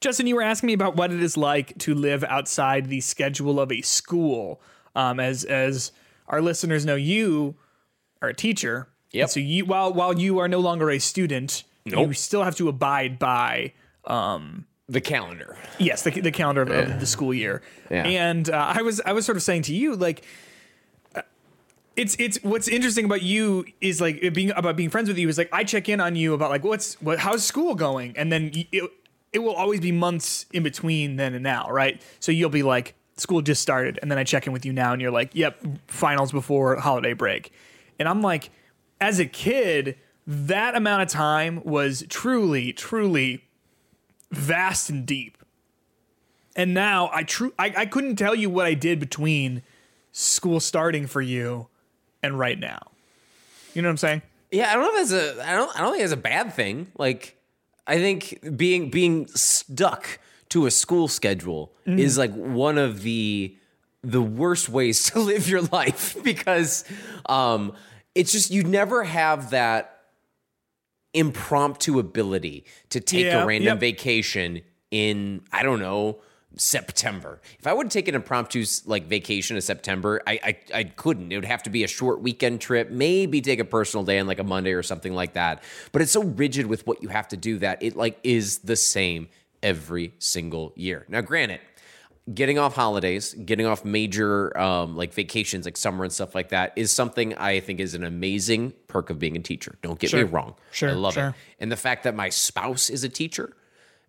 Justin, you were asking me about what it is like to live outside the schedule of a school. Um, as as our listeners know, you are a teacher. Yep. So you while while you are no longer a student, you still have to abide by The calendar. yes the, the calendar of, of the school year. Yeah. And uh, I was I was sort of saying to you like. uh, It's it's what's interesting about you is like being about being friends with you is like I check in on you about like what's what how's school going and then it, it will always be months in between then and now right so you'll be like school just started and then I check in with you now and you're like yep finals before holiday break and I'm like as a kid that amount of time was truly truly vast and deep and now I true I, I couldn't tell you what I did between school starting for you and right now. You know what I'm saying? Yeah, I don't know if that's a I don't I don't think it's a bad thing. Like I think being being stuck to a school schedule is like one of the the worst ways to live your life because um it's just you never have that impromptu ability to take Yeah, a random yep. vacation in I don't know September. If I would take an impromptu like vacation in September, I, I I couldn't. It would have to be a short weekend trip, maybe take a personal day on like a Monday or something like that. But it's so rigid with what you have to do that it like is the same every single year. Now, granted, getting off holidays, getting off major um, like vacations, like summer and stuff like that, is something I think is an amazing perk of being a teacher. Don't get Sure. me wrong. Sure, I love sure. it. And the fact that my spouse is a teacher,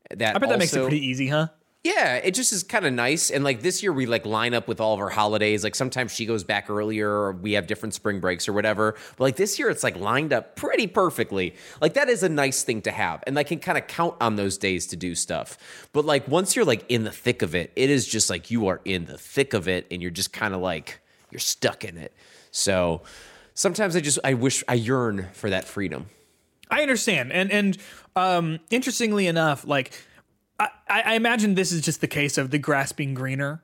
that I bet that makes it pretty easy, huh? Yeah, it just is kind of nice. And like this year, we like line up with all of our holidays. Like sometimes she goes back earlier, or we have different spring breaks or whatever. But like this year, it's like lined up pretty perfectly. Like that is a nice thing to have, and I can kind of count on those days to do stuff. But like once you're like in the thick of it, it is just like you are in the thick of it, and you're just kind of like you're stuck in it. So sometimes I just I wish I yearn for that freedom. I understand, and and um, interestingly enough, like I, I I imagine this is just the case of the grass being greener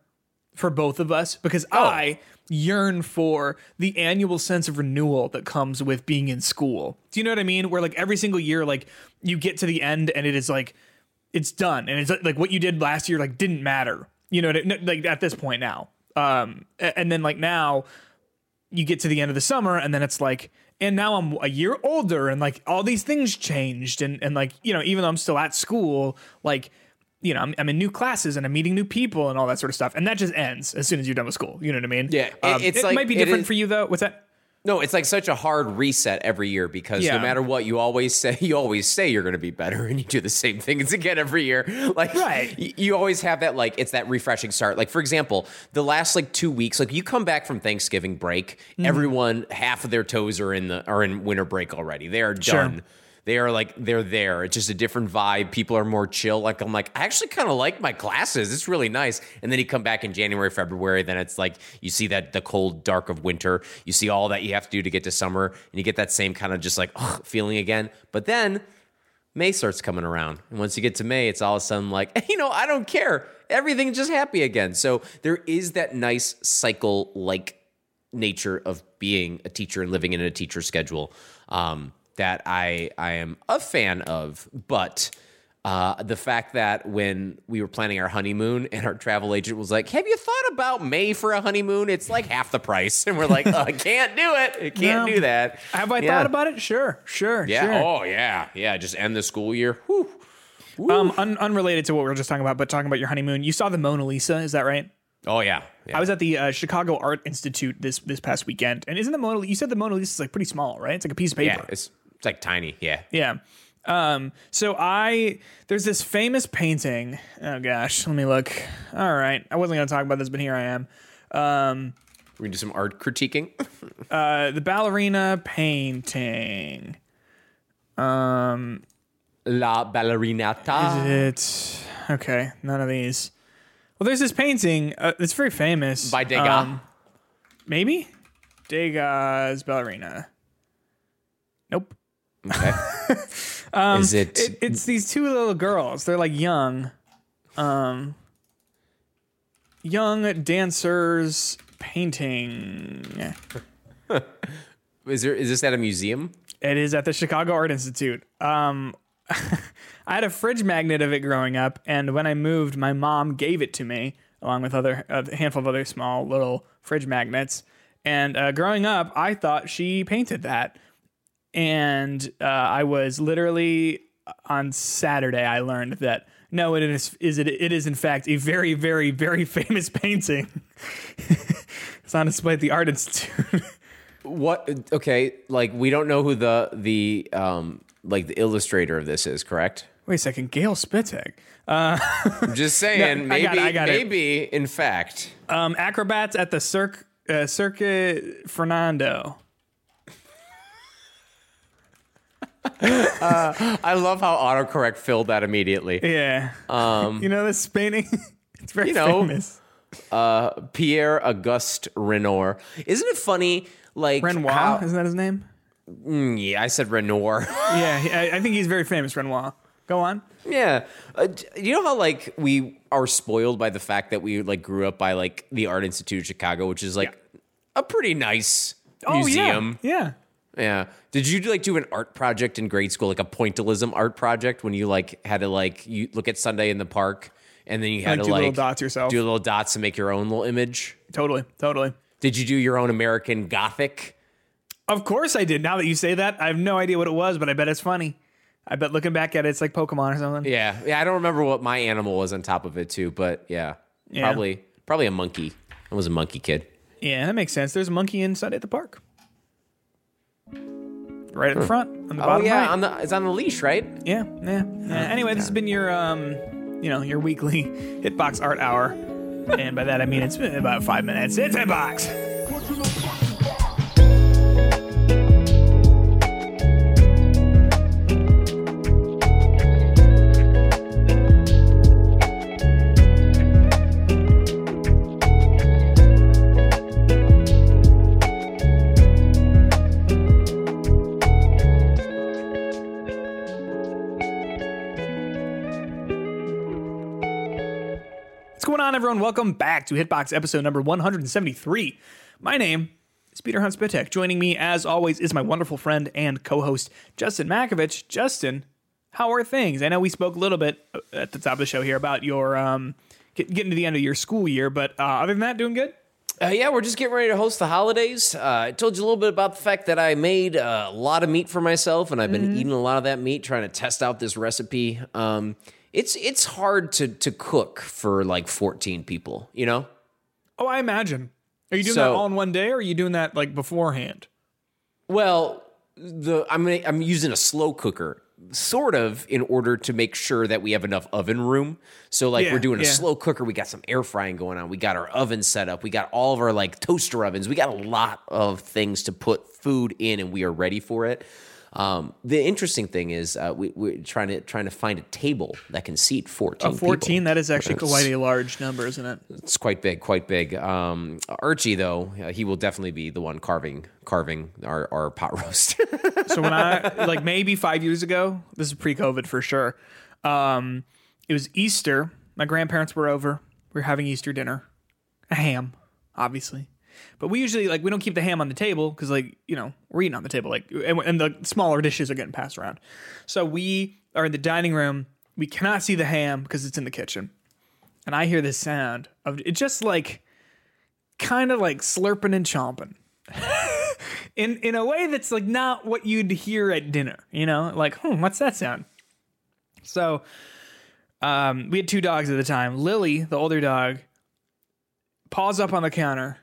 for both of us because I yearn for the annual sense of renewal that comes with being in school. Do you know what I mean? Where like every single year, like you get to the end and it is like it's done, and it's like what you did last year like didn't matter. You know, like at this point now, um, and then like now you get to the end of the summer and then it's like and now I'm a year older and like all these things changed and and like you know even though I'm still at school like you know I'm, I'm in new classes and I'm meeting new people and all that sort of stuff and that just ends as soon as you're done with school you know what I mean Yeah, it- um, it's it like- might be different is- for you though what's that No, it's like such a hard reset every year because Yeah. no matter what, you always say you always say you're going to be better, and you do the same things again every year. Like, Right. y- You always have that like it's that refreshing start. Like for example, the last like two weeks, like you come back from Thanksgiving break, Mm-hmm. everyone half of their toes are in the are in winter break already. They are Sure. They are like they're there. It's just a different vibe. People are more chill. Like I'm like I actually kind of like my classes. It's really nice. And then you come back in January, February. Then it's like you see that the cold dark of winter. You see all that you have to do to get to summer, and you get that same kind of just like feeling again. But then May starts coming around, and once you get to May, it's all of a sudden like you know I don't care. Everything's just happy again. So there is that nice cycle like nature of being a teacher and living in a teacher schedule um, that I I am a fan of. But uh, the fact that when we were planning our honeymoon and our travel agent was like, "Have you thought about May for a honeymoon? It's like half the price," and we're like, oh, "I can't do it. I can't No. do that." have I Yeah. thought about it sure sure Yeah. sure Oh yeah. Yeah. Just end the school year. Whew. um un- unrelated to what we were just talking about but talking about your honeymoon you saw the Mona Lisa is that right Oh yeah. yeah. I was at the uh, Chicago Art Institute this this past weekend, and isn't the Mona? You said the Mona Lisa is like pretty small, right? It's like a piece of paper. yeah. It's it's like tiny. Yeah. Yeah. Um, so I there's this famous painting. Oh gosh, let me look. All right. I wasn't gonna talk about this, but here I am. Um We can do some art critiquing. uh the ballerina painting. Um La ballerinata. it okay, none of these. Well there's this painting, uh, it's very famous. By Degas. Um, maybe? Degas ballerina. Nope. Okay. Is it, It, it's these two little girls. They're like young, um, young dancers painting. is there is this at a museum? It is at the Chicago Art Institute. Um, I had a fridge magnet of it growing up, and when I moved, my mom gave it to me along with other a handful of other small little fridge magnets. And uh, growing up, I thought she painted that, and uh, I was literally on Saturday. I learned that no, it is is it it is in fact a very very very famous painting. it's on display at the Art Institute. What? Okay, like we don't know who the the um like the illustrator of this is, correct? Wait a second, Gail Spitek. I'm just saying, No, I maybe, got it, I got it. maybe, in fact, Um, acrobats at the Cirque uh, Circuit Fernando. I love how autocorrect filled that immediately. Yeah. Um, you know this painting? it's very You know, famous. Uh, Pierre Auguste Renoir. Isn't it funny? Like Renoir, how- isn't that his name? Mm, yeah, I said Renoir. Yeah, I, I think he's very famous. Renoir. Go on. yeah, uh, you know how like we are spoiled by the fact that we like grew up by like the Art Institute of Chicago, which is like a pretty nice museum. Oh yeah, yeah. Yeah. Did you like do an art project in grade school, like a pointillism art project, when you like had to like you look at Sunday in the park, and then you had to Like to do like little dots yourself. do little dots to make your own little image? Totally, totally. Did you do your own American Gothic? Of course I did. Now that you say that, I have no idea what it was, but I bet it's funny. I bet looking back at it, it's like Pokemon or something. Yeah, yeah. I don't remember what my animal was on top of it too, but yeah, Yeah. probably probably a monkey. I was a monkey kid. Yeah, that makes sense. There's a monkey inside at the park. Right at the front, on the Oh bottom yeah, right. on the it's on the leash, right? Yeah, yeah. yeah. Anyway, this has been your um, you know, your weekly Hitbox Art Hour, and by that I mean it's been about five minutes. It's Hitbox. On, everyone? Welcome back to Hitbox episode number 173. My name is Peter Hunt Spitek. Joining me, as always, is my wonderful friend and co-host Justin Matkovich. Justin, how are things? I know we spoke a little bit uh, at the top of the show here about your um, get, getting to the end of your school year, but uh, other than that, doing good. Uh, yeah, we're just getting ready to host the holidays. Uh, I told you a little bit about the fact that I made a lot of meat for myself, and I've been eating a lot of that meat, trying to test out this recipe. Um, it's it's hard to to cook for like fourteen people, you know. Oh, I imagine. Are you doing that all in one day, or are you doing that like beforehand? Well, the I'm gonna, I'm using a slow cooker, sort of, in order to make sure that we have enough oven room. So like Yeah, we're doing a yeah. slow cooker. We got some air frying going on. We got our oven set up. We got all of our like toaster ovens. We got a lot of things to put food in, and we are ready for it. Um, the interesting thing is uh, we, we're trying to trying to find a table that can seat fourteen. people. 14, that is actually quite a large number, isn't it? It's quite big, quite big. Um, Archie, though, uh, he will definitely be the one carving carving our, our pot roast. So when I like maybe five years ago, this is pre-COVID for sure. Um, it was Easter. My grandparents were over. We were having Easter dinner, a ham, obviously. But we usually like we don't keep the ham on the table because like you know we're eating on the table like and, and the smaller dishes are getting passed around. So we are in the dining room. We cannot see the ham because it's in the kitchen, and I hear this sound of it just like kind of like slurping and chomping in in a way that's like not what you'd hear at dinner. You know, like hmm, what's that sound? So, um, we had two dogs at the time. Lily, the older dog, paws up on the counter,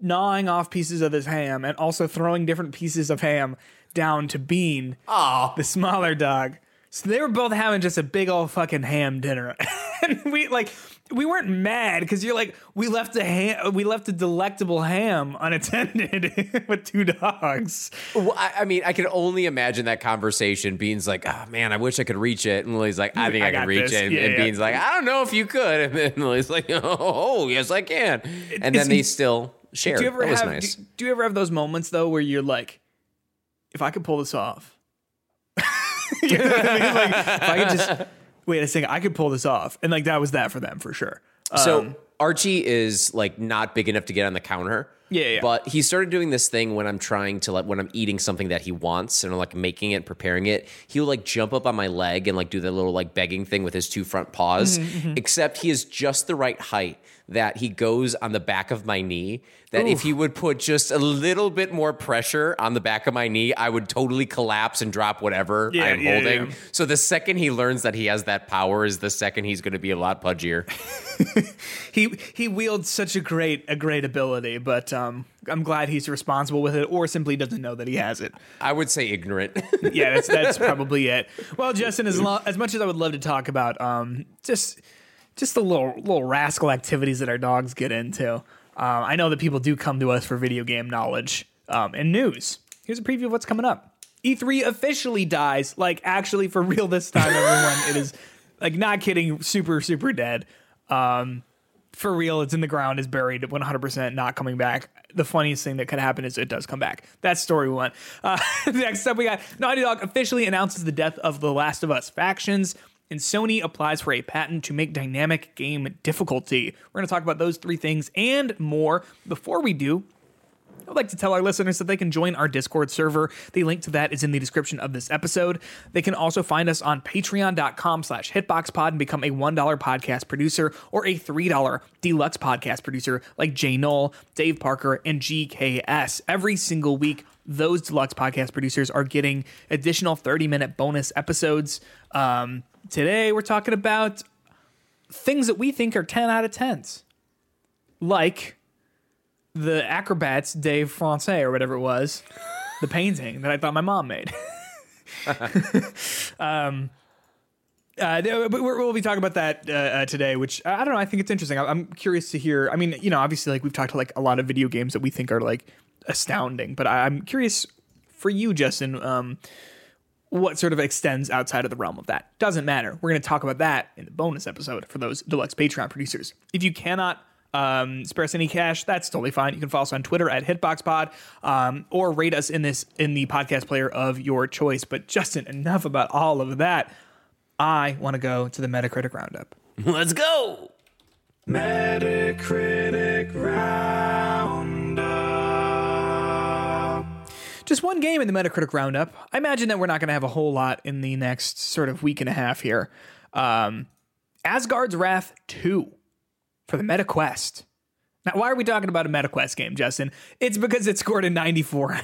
gnawing off pieces of this ham, and also throwing different pieces of ham down to Bean, oh, the smaller dog. So they were both having just a big old fucking ham dinner, and we like we weren't mad because you're like we left a ham, we left a delectable ham unattended with two dogs. Well, I, I mean, I can only imagine that conversation. Bean's like, "Oh man, I wish I could reach it," and Lily's like, "I think I I, can reach this. it," and, Yeah, and yeah. Bean's like, "I don't know if you could," and then Lily's like, "Oh, yes, I can," and then he- they still share. Do you ever that have nice. do, do you ever have those moments though where you're like, if I could pull this off, you know what I mean? Like if I could just wait a second, I could pull this off, and like that was that for them for sure. So Um, Archie is like not big enough to get on the counter. Yeah, yeah. But he started doing this thing when I'm trying to like when I'm eating something that he wants and I'm like making it, and preparing it. He'll like jump up on my leg and like do the little like begging thing with his two front paws. Mm-hmm, Except he is just the right height that he goes on the back of my knee. That if he would put just a little bit more pressure on the back of my knee, I would totally collapse and drop whatever Yeah, I'm yeah, holding. So the second he learns that he has that power is the second he's going to be a lot pudgier. he he wields such a great a great ability, but um, I'm glad he's responsible with it, or simply doesn't know that he has it. I would say ignorant. yeah, that's that's probably it. Well, Justin, as lo- as much as I would love to talk about um, just just the little little rascal activities that our dogs get into, um, I know that people do come to us for video game knowledge um, and news. Here's a preview of what's coming up. E3 officially dies, like actually for real this time, everyone. it is like not kidding, super super dead. Um, for real, it's in the ground, is buried 100%, not coming back. The funniest thing that could happen is it does come back. That's story one. Uh, next up, we got Naughty Dog officially announces the death of the Last of Us factions, and Sony applies for a patent to make dynamic game difficulty. We're going to talk about those three things and more. Before we do, I'd like to tell our listeners that they can join our Discord server. The link to that is in the description of this episode. They can also find us on patreon.com slash hitboxpod and become a $1 podcast producer or a $3 deluxe podcast producer like J Knol, Dave Parker, and GKS. Every single week, those deluxe podcast producers are getting additional 30 minute bonus episodes. Um, today, we're talking about things that we think are 10 out of 10s. Like the acrobats Dave Francais or whatever it was, the painting that I thought my mom made. um, uh, but we're, we'll be talking about that uh, uh, today, which I don't know. I think it's interesting. I- I'm curious to hear. I mean, you know, obviously, like we've talked to like a lot of video games that we think are like astounding, but I, I'm curious for you, Justin. Um, what sort of extends outside of the realm of that doesn't matter. We're going to talk about that in the bonus episode for those deluxe Patreon producers. If you cannot um, spare us any cash, that's totally fine. You can follow us on Twitter at HitboxPod um, or rate us in this in the podcast player of your choice. But Justin, enough about all of that. I want to go to the Metacritic roundup. Let's go. Metacritic Roundup. Just one game in the Metacritic roundup. I imagine that we're not going to have a whole lot in the next sort of week and a half here. Um, Asgard's Wrath 2 for the MetaQuest. Now, why are we talking about a MetaQuest game, Justin? It's because it scored a 94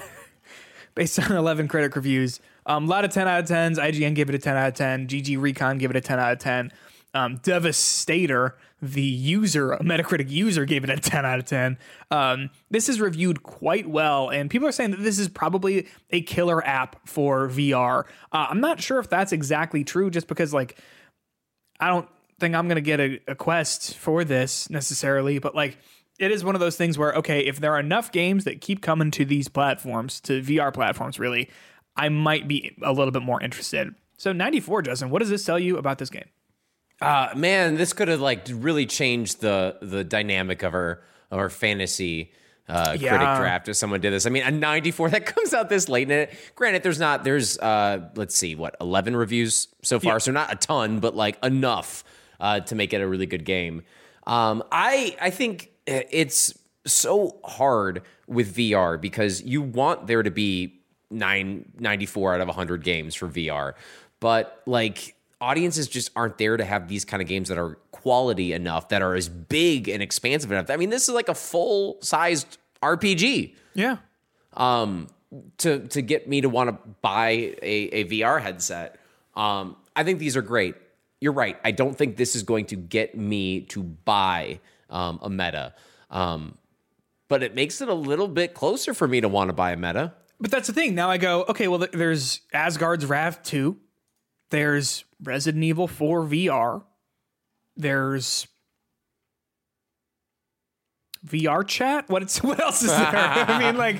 based on 11 critic reviews. Um, a lot of 10 out of 10s. IGN gave it a 10 out of 10. GG Recon gave it a 10 out of 10. Um, Devastator, the user, Metacritic user, gave it a 10 out of 10. Um, this is reviewed quite well, and people are saying that this is probably a killer app for VR. Uh, I'm not sure if that's exactly true, just because, like, I don't think I'm going to get a, a quest for this necessarily, but like it is one of those things where, okay, if there are enough games that keep coming to these platforms, to VR platforms, really, I might be a little bit more interested. So 94, Justin, what does this tell you about this game? Uh, man, this could have like really changed the the dynamic of our of our fantasy uh, critic draft if someone did this. I mean, a 94 that comes out this late in it. Granted, there's not there's uh, let's see what 11 reviews so far, Yeah. so not a ton, but like enough uh, to make it a really good game. Um, I I think it's so hard with VR because you want there to be nine, 94 out of 100 games for VR. But like audiences just aren't there to have these kind of games that are quality enough, that are as big and expansive enough. I mean, this is like a full sized RPG Yeah. um, to to get me to want to buy a, a VR headset. Um, I think these are great. You're right. I don't think this is going to get me to buy um, a Meta, um, but it makes it a little bit closer for me to want to buy a Meta. But that's the thing. Now I go, okay, well, there's Asgard's Wrath 2. There's Resident Evil 4 VR. There's VR chat. What it's what else is there? I mean, like,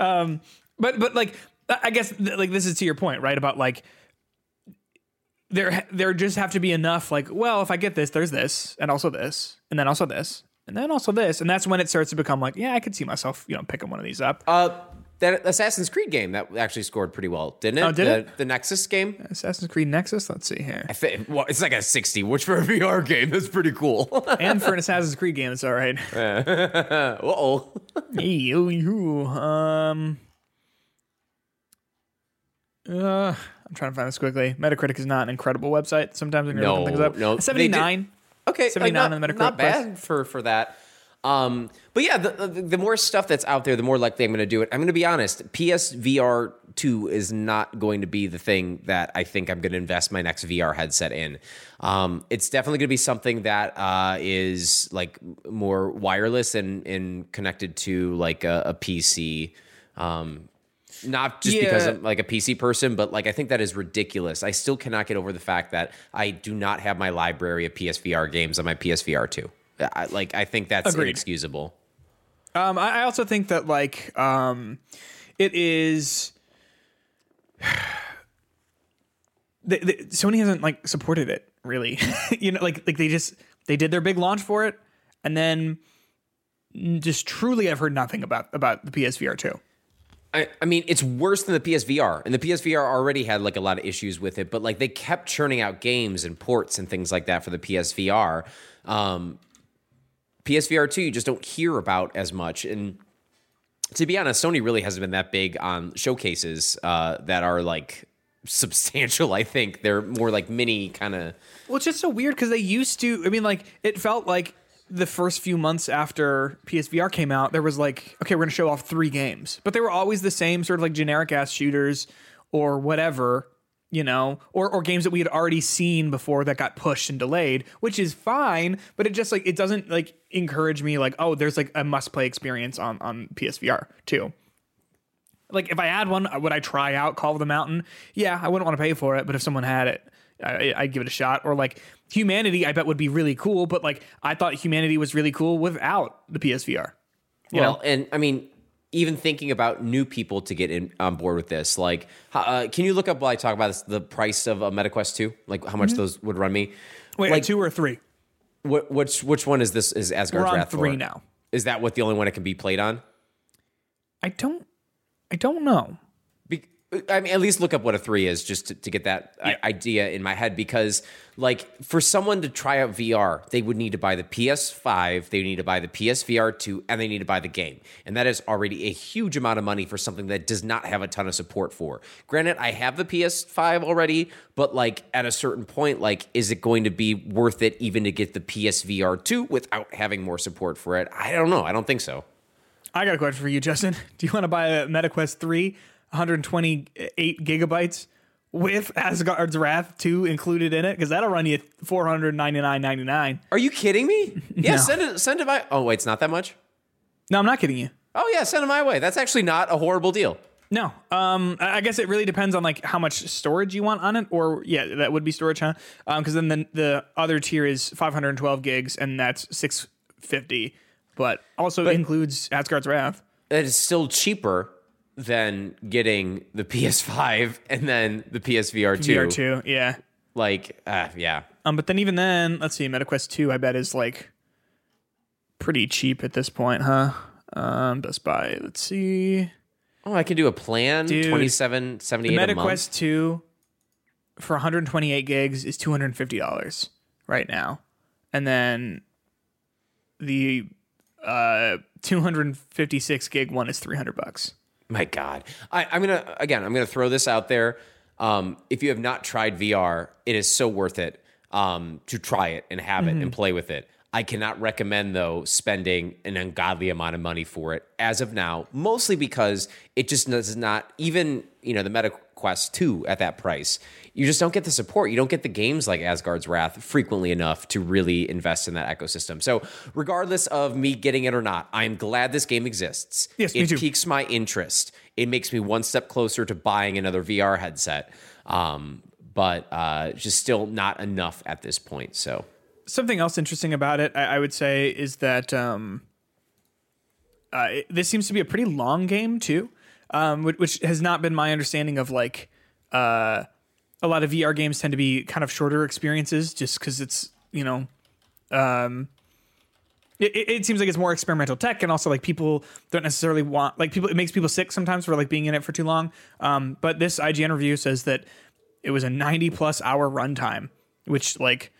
um, but but like, I I guess like this is to your point, right? About like there there just have to be enough. Like, well, if I get this, there's this, and also this, and then also this, and then also this, and that's when it starts to become like, yeah, I could see myself, you know, picking one of these up. Uh, that Assassin's Creed game that actually scored pretty well, didn't it? Oh, did the, it? The Nexus game. Assassin's Creed Nexus. Let's see here. I thi- well, it's like a sixty, which for a VR game that's pretty cool. and for an Assassin's Creed game, it's all right. uh oh. Hey, um, uh, I'm trying to find this quickly. Metacritic is not an incredible website. Sometimes you're No, looking things up, no, 79. Okay, 79 like, on not, the Metacritic not bad for for that. Um, but yeah, the, the, the more stuff that's out there, the more likely I'm going to do it. I'm going to be honest. PSVR two is not going to be the thing that I think I'm going to invest my next VR headset in. Um, it's definitely going to be something that uh, is like more wireless and and connected to like a, a PC. Um, not just because I'm like a PC person, but like I think that is ridiculous. I still cannot get over the fact that I do not have my library of PSVR games on my PSVR two. I, like I think that's Agreed. inexcusable. Um, I, I also think that like um, it is. The, the, Sony hasn't like supported it really, you know, like like they just they did their big launch for it, and then just truly I've heard nothing about about the PSVR two. I, I mean, it's worse than the PSVR, and the PSVR already had like a lot of issues with it. But like they kept churning out games and ports and things like that for the PSVR. Um, PSVR two, you just don't hear about as much. And to be honest, Sony really hasn't been that big on showcases uh, that are like substantial. I think they're more like mini kind of. Well, it's just so weird because they used to. I mean, like it felt like the first few months after PSVR came out, there was like, okay, we're going to show off three games, but they were always the same sort of like generic ass shooters or whatever, you know, or or games that we had already seen before that got pushed and delayed, which is fine, but it just like it doesn't like encourage me like, oh, there's like a must play experience on on PSVR too. Like if I had one, would I try out Call of the Mountain? Yeah, I wouldn't want to pay for it, but if someone had it, I, I'd give it a shot. Or like Humanity, I bet would be really cool. But like I thought Humanity was really cool without the PSVR. You well, know? and I mean, even thinking about new people to get in on board with this, like, uh, can you look up while I talk about this, the price of a MetaQuest two, like how much Mm-hmm. those would run me? Wait, like, two or three? What, which which one is this? Is Asgard's Wrath three for? now. Is that what the only one it can be played on? I don't. I don't know. I mean, at least look up what a three is just to, to get that i- idea in my head. Because, like, for someone to try out VR, they would need to buy the PS5, they need to buy the PSVR 2, and they need to buy the game. And that is already a huge amount of money for something that does not have a ton of support for. Granted, I have the PS5 already, but, like, at a certain point, like, is it going to be worth it even to get the PSVR 2 without having more support for it? I don't know. I don't think so. I got a question for you, Justin. Do you want to buy a MetaQuest 3, 128 gigabytes with Asgard's Wrath 2 included in it? Because that'll run you 499.99. Are you kidding me? Yeah, No. send it. Send it my. Oh wait, it's not that much. No, I'm not kidding you. Oh yeah, send it my way. That's actually not a horrible deal. No, um, I guess it really depends on like how much storage you want on it, or yeah, that would be storage, huh? Because then the the other tier is 512 gigs, and that's 650, but also includes Asgard's Wrath. It is still cheaper than getting the PS5 and then the PSVR two. VR2, yeah. Like, uh, yeah. Um, but then even then, let's see, MetaQuest 2, I bet is like pretty cheap at this point, huh? Um, Best Buy. Let's see. Oh, I can do a plan. Twenty seven seventy The eight month. MetaQuest 2 for 128 gigs is $250 right now. And then the uh 256 gig one is 300 bucks. My God, I, I'm gonna again. I'm gonna throw this out there. Um, if you have not tried VR, it is so worth it um, to try it and have it and play with it. I cannot recommend though spending an ungodly amount of money for it as of now, mostly because it just does not even you know the Meta Quest 2 at that price. You just don't get the support. You don't get the games like Asgard's Wrath frequently enough to really invest in that ecosystem. So, regardless of me getting it or not, I'm glad this game exists. Yes, me it piques my interest. It makes me one step closer to buying another VR headset. Um, but uh, just still not enough at this point. So, something else interesting about it, I, I would say, is that um, uh, it- this seems to be a pretty long game too, um, which, which has not been my understanding of like uh, a lot of VR games tend to be kind of shorter experiences, just because it's you know, um, it, it- seems like it's more experimental tech, and also like people don't necessarily want like people. It makes people sick sometimes for like being in it for too long. Um, but this IGN review says that it was a 90 plus hour runtime, which like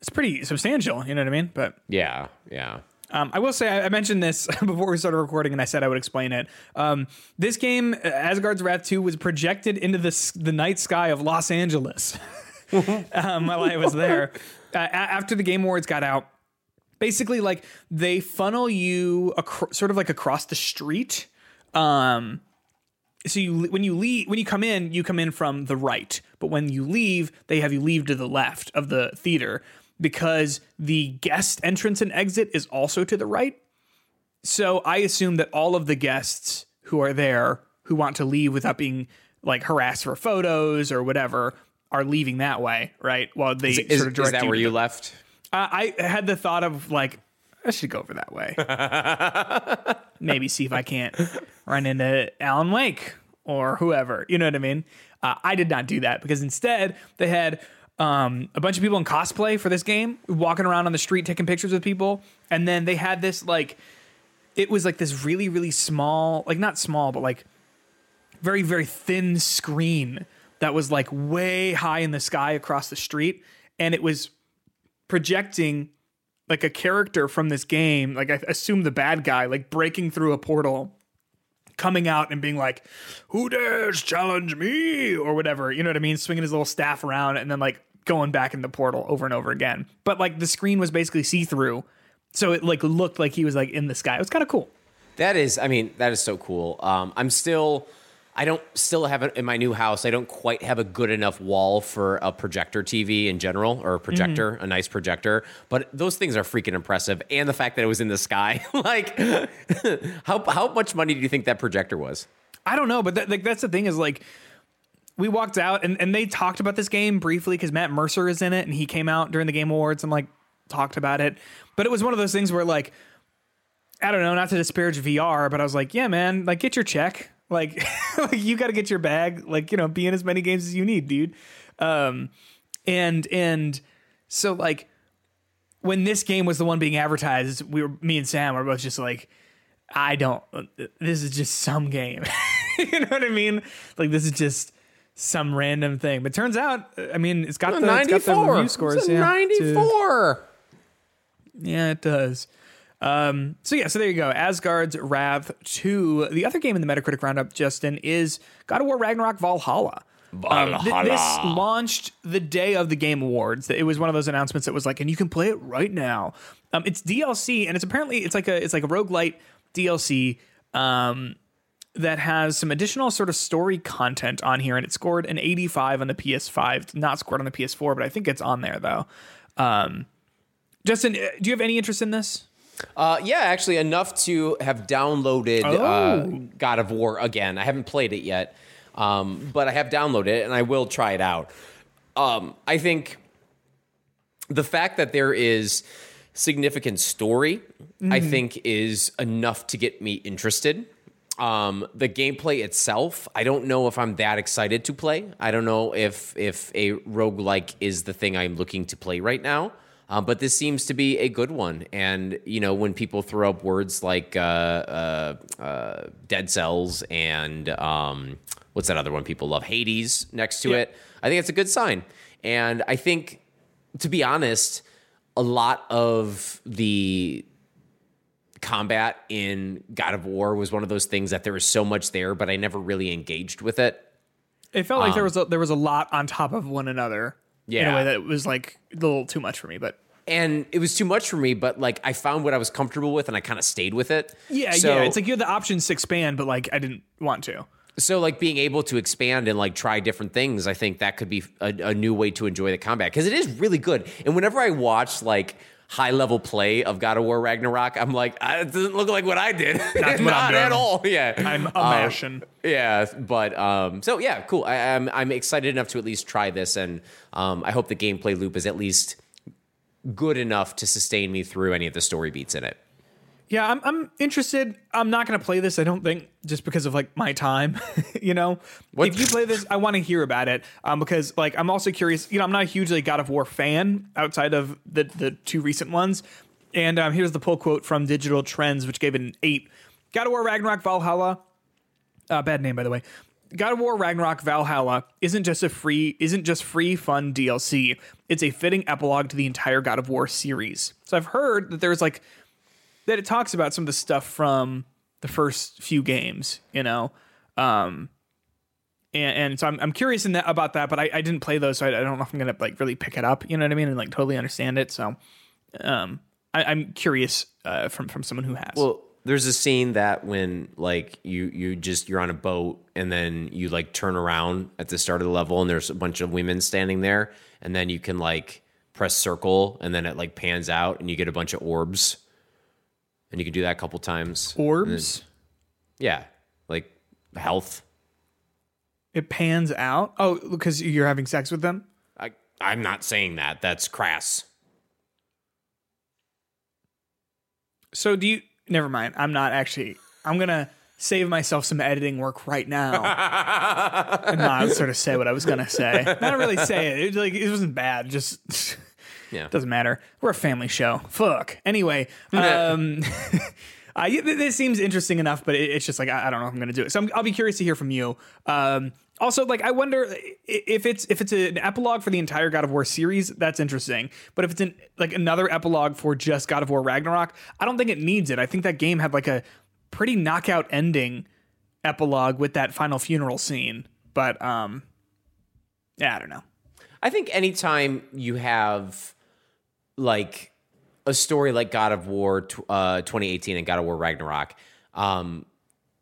it's pretty substantial. You know what I mean? But Yeah, yeah. Um, I will say I, I mentioned this before we started recording, and I said I would explain it. Um, this game, uh, Asgard's Wrath 2, was projected into the the night sky of Los Angeles um, while I was there. Uh, after the Game Awards got out, basically like they funnel you acro- sort of like across the street. Um, so you when you leave when you come in, you come in from the right, but when you leave, they have you leave to the left of the theater because the guest entrance and exit is also to the right. So I assume that all of the guests who are there who want to leave without being like harassed for photos or whatever are leaving that way, right? While they Is, sort of is direct that you where you the- left? uh, I had the thought of like I should go over that way. Maybe see if I can't run into Alan Wake or whoever. You know what I mean? Uh, I did not do that because instead they had um, a bunch of people in cosplay for this game walking around on the street taking pictures with people, and then they had this like it was like this really really small, like not small, but like very very thin screen that was like way high in the sky across the street, and it was projecting like a character from this game, like I assume the bad guy, like breaking through a portal, coming out and being like, "Who dares challenge me?" or whatever. You know what I mean? Swinging his little staff around and then like going back in the portal over and over again. But like the screen was basically see through, so it like looked like he was like in the sky. It was kind of cool. That is, I mean, that is so cool. Um, I'm still, I don't still have it in my new house. I don't quite have a good enough wall for a projector TV in general, or a projector, mm-hmm. a nice projector. But those things are freaking impressive, and the fact that it was in the sky. like, how how much money do you think that projector was? I don't know, but that, like that's the thing is like we walked out and, and they talked about this game briefly because Matt Mercer is in it and he came out during the Game Awards and like talked about it. But it was one of those things where like I don't know, not to disparage VR, but I was like, yeah, man, like get your check. Like, like you got to get your bag. Like, you know, be in as many games as you need, dude. Um, and and so like when this game was the one being advertised, we were me and Sam were both just like, I don't. This is just some game. you know what I mean? Like this is just some random thing. But turns out, I mean, it's got the, it's got the review scores. It's a yeah, to- 94. yeah, it does. Um, so yeah, so there you go. Asgard's Wrath 2. The other game in the Metacritic roundup, Justin, is God of War Ragnarok Valhalla. Um, th- Valhalla. this launched the day of the Game Awards. It was one of those announcements that was like, and you can play it right now. Um, it's DLC, and it's apparently it's like a it's like a roguelite DLC. Um, that has some additional sort of story content on here, and it scored an 85 on the PS5, not scored on the PS4, but I think it's on there though. Um, Justin, uh, do you have any interest in this? Uh, yeah, actually, enough to have downloaded uh, God of War again. I haven't played it yet, um, but I have downloaded it and I will try it out. Um, I think the fact that there is significant story, I think, is enough to get me interested. Um, the gameplay itself, I don't know if I'm that excited to play. I don't know if if a roguelike is the thing I'm looking to play right now. Um, but this seems to be a good one. And, you know, when people throw up words like uh, uh, uh, Dead Cells and um, what's that other one people love? Hades next to Yeah. it, I think it's a good sign. And I think, to be honest, a lot of the combat in God of War was one of those things that there was so much there, but I never really engaged with it. It felt like there was a, there was a lot on top of one another in a Yeah. way that was like a little too much for me. But And it was too much for me, but like I found what I was comfortable with and I kind of stayed with it. yeah, So- yeah, it's like you had the options to expand, but like I didn't want to. so like being able to expand and like try different things i think that could be a, a new way to enjoy the combat because it is really good and whenever i watch like high level play of god of war ragnarok i'm like it doesn't look like what i did. That's what I'm not at all yeah. I'm a Um, yeah but um so yeah cool. I, i'm i'm excited enough to at least try this and um i hope the gameplay loop is at least good enough to sustain me through any of the story beats in it Yeah, I'm I'm interested. I'm not going to play this. I don't think just because of like my time. you know, What- if you play this, I want to hear about it. Um, because like I'm also curious. You know, I'm not a hugely God of War fan outside of the the two recent ones. And um, here's the pull quote from Digital Trends, which gave it an eight. God of War Ragnarok Valhalla. Uh, bad name, by the way. God of War Ragnarok Valhalla isn't just a free isn't just free fun DLC. It's a fitting epilogue to the entire God of War series. So I've heard that there's like that it talks about some of the stuff from the first few games, you know. Um and, and so I'm, I'm curious in that about that, but I, I didn't play those, so I, I don't know if I'm gonna like really pick it up, you know what I mean, and like totally understand it. So um I, I'm curious uh, from from someone who has. Well, there's a scene that when like you you just you're on a boat and then you like turn around at the start of the level and there's a bunch of women standing there and then you can like press circle and then it like pans out and you get a bunch of orbs and you can do that a couple times. Orbs. Yeah, like health. It pans out. Oh, because you're having sex with them. I I'm not saying that. That's crass. So do you? Never mind. I'm not actually. I'm gonna save myself some editing work right now and not sort of say what I was gonna say. Not really say it. it like it wasn't bad. Just Yeah. doesn't matter. We're a family show. Fuck. Anyway, um, uh, this seems interesting enough, but it, it's just like I, I don't know if I'm going to do it. So I'm, I'll be curious to hear from you. Um, also, like I wonder if it's if it's an epilogue for the entire God of War series. That's interesting. But if it's an like another epilogue for just God of War Ragnarok, I don't think it needs it. I think that game had like a pretty knockout ending epilogue with that final funeral scene. But um, yeah, I don't know. I think anytime you have like a story like God of War uh, 2018 and God of War Ragnarok, um,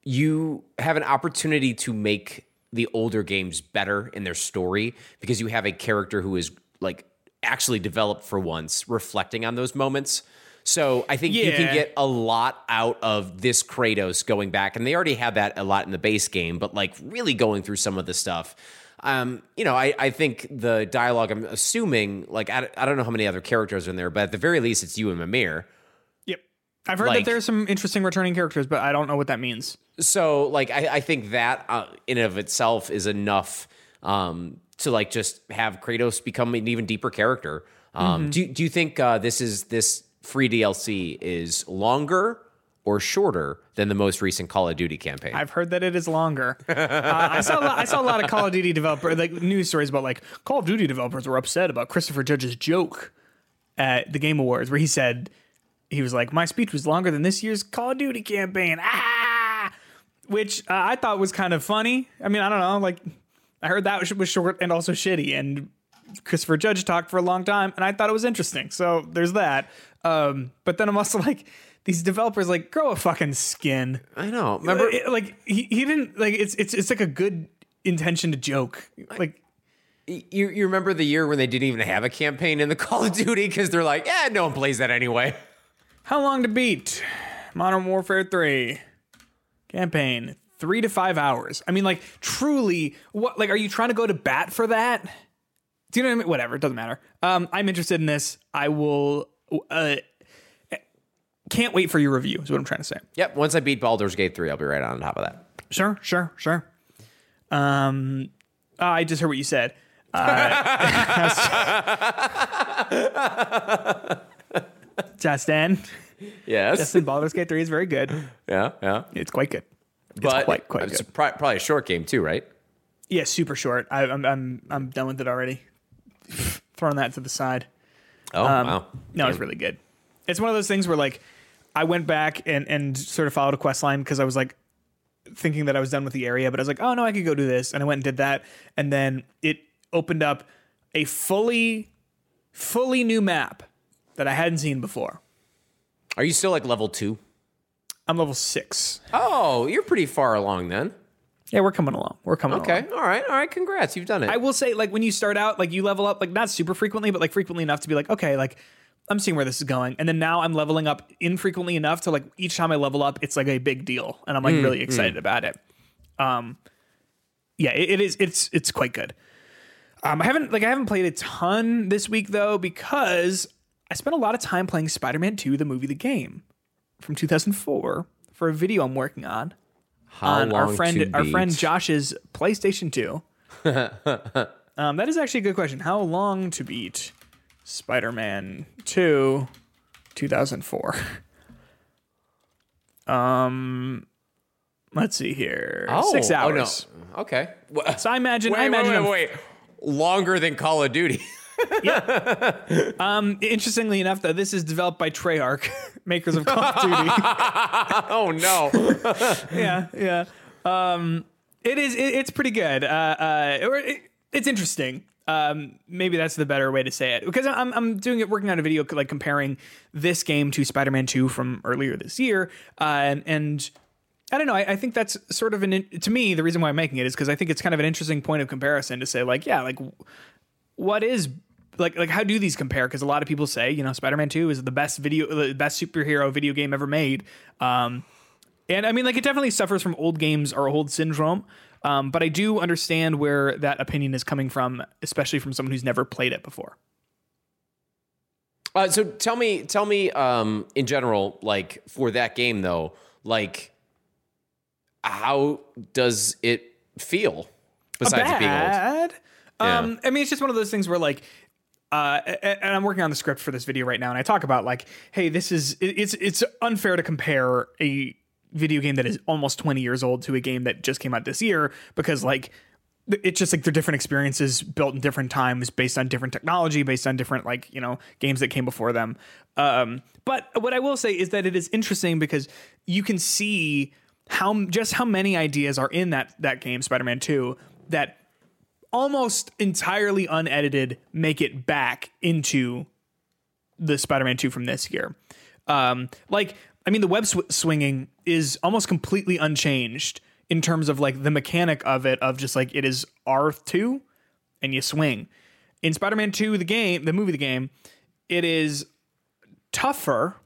you have an opportunity to make the older games better in their story because you have a character who is like actually developed for once, reflecting on those moments. So I think you can get a lot out of this Kratos going back, and they already had that a lot in the base game, but like really going through some of the stuff. Um, you know, I, I think the dialogue. I'm assuming, like, I, I don't know how many other characters are in there, but at the very least, it's you and Mimir. Yep. I've heard Like- that there's some interesting returning characters, but I don't know what that means. So, like, I, I think that uh, in and of itself is enough um, to like just have Kratos become an even deeper character. Um, Do Do you think uh, this is this free DLC is longer or shorter than the most recent Call of Duty campaign? I've heard that it is longer. uh, I saw lot, I saw a lot of Call of Duty developer like news stories about like Call of Duty developers were upset about Christopher Judge's joke at the Game Awards where he said he was like my speech was longer than this year's Call of Duty campaign. Ah, which uh, I thought was kind of funny. I mean, I don't know, like I heard that was- was short and also shitty and Christopher Judge talked for a long time and I thought it was interesting. So there's that. Um, but then I'm also like these developers like grow a fucking skin. I know. Remember, It- like he, he didn't like it's it's it's like a good intention to joke. Like you you remember the year when they didn't even have a campaign in the Call of Duty because they're like, yeah, no one plays that anyway. how long to beat Modern Warfare 3 campaign 3 to 5 hours. I mean like truly what like are you trying to go to bat for that? Do you know what I mean? Whatever, it doesn't matter. Um I'm interested in this. I will uh can't wait for your review is what I'm trying to say. Yep. Once I beat Baldur's Gate three, I'll be right on top of that. Sure, sure, sure. Um, uh, I just heard what you said. Uh, Justin, Yes. Justin Baldur's Gate 3 is very good. Yeah. Yeah. It's quite good. It's But quite, quite it's good. pro- probably a short game too, right? Yeah, super short. I, I'm, I'm, I'm done with it already. Throwing that to the side. Oh Um, wow. No, it's really good. It's one of those things where like I went back and and sort of followed a quest line because I was like thinking that I was done with the area, but I was like, oh no, I could go do this, and I went and did that, and then it opened up a fully fully new map that I hadn't seen before. Are you still like level two? I'm level six. Oh, you're pretty far along then. Yeah, we're coming along. We're coming along. Okay. All right. All right. Congrats. You've done it. I will say, like, when you start out, like, you level up, like, not super frequently, but like frequently enough to be like, okay, like, I'm seeing where this is going. And then now I'm leveling up infrequently enough to like each time I level up, it's like a big deal. And I'm like really excited about it. Um, yeah, it, it is, it's, it's quite good. Um, I haven't, like, I haven't played a ton this week though, because I spent a lot of time playing Spider Man 2, the movie, the game from 2004 for a video I'm working on How on our friend our friend? Josh's PlayStation 2. um, that is actually a good question. How long to beat Spider-Man 2 2004. Um, let's see here. Six oh, hours. Oh no. Okay. So I imagine. I Wait, imagine. wait, wait, wait. Longer than Call of Duty. Yeah. Interestingly enough, though, this is developed by Treyarch, makers of Call of Duty. oh no. yeah, yeah. Um, it is. It, it's pretty good. Uh, uh, or it, it's interesting. Um, maybe that's the better way to say it. Because I'm I'm doing it working on a video like comparing this game to Spider-Man 2 from earlier this year, uh, and, and I don't know. I, I think that's sort of an to me the reason why I'm making it is because I think it's kind of an interesting point of comparison to say like yeah like what is like like how do these compare? Because a lot of people say you know spider-man 2 is the best video the best superhero video game ever made. Um and i mean like it definitely suffers from old games or old syndrome um but i do understand where that opinion is coming from especially from someone who's never played it before Uh, so tell me, tell me, um, in general, like for that game though, like how does it feel besides it being old? bad. Yeah. Um, I mean, it's just one of those things where like, uh, and I'm working on the script for this video right now, and I talk about like, hey, this is it's it's unfair to compare a video game that is almost 20 years old to a game that just came out this year because like it's just like they're different experiences built in different times based on different technology based on different like you know games that came before them um but what i will say is that it is interesting because you can see how just how many ideas are in that that game spider-man 2 that almost entirely unedited make it back into the Spider-Man 2 from this year. Um, like, I mean, the web sw- swinging is almost completely unchanged in terms of like the mechanic of it, of just like it is R2 and you swing. In Spider-Man 2, the game, the movie, the game, it is tougher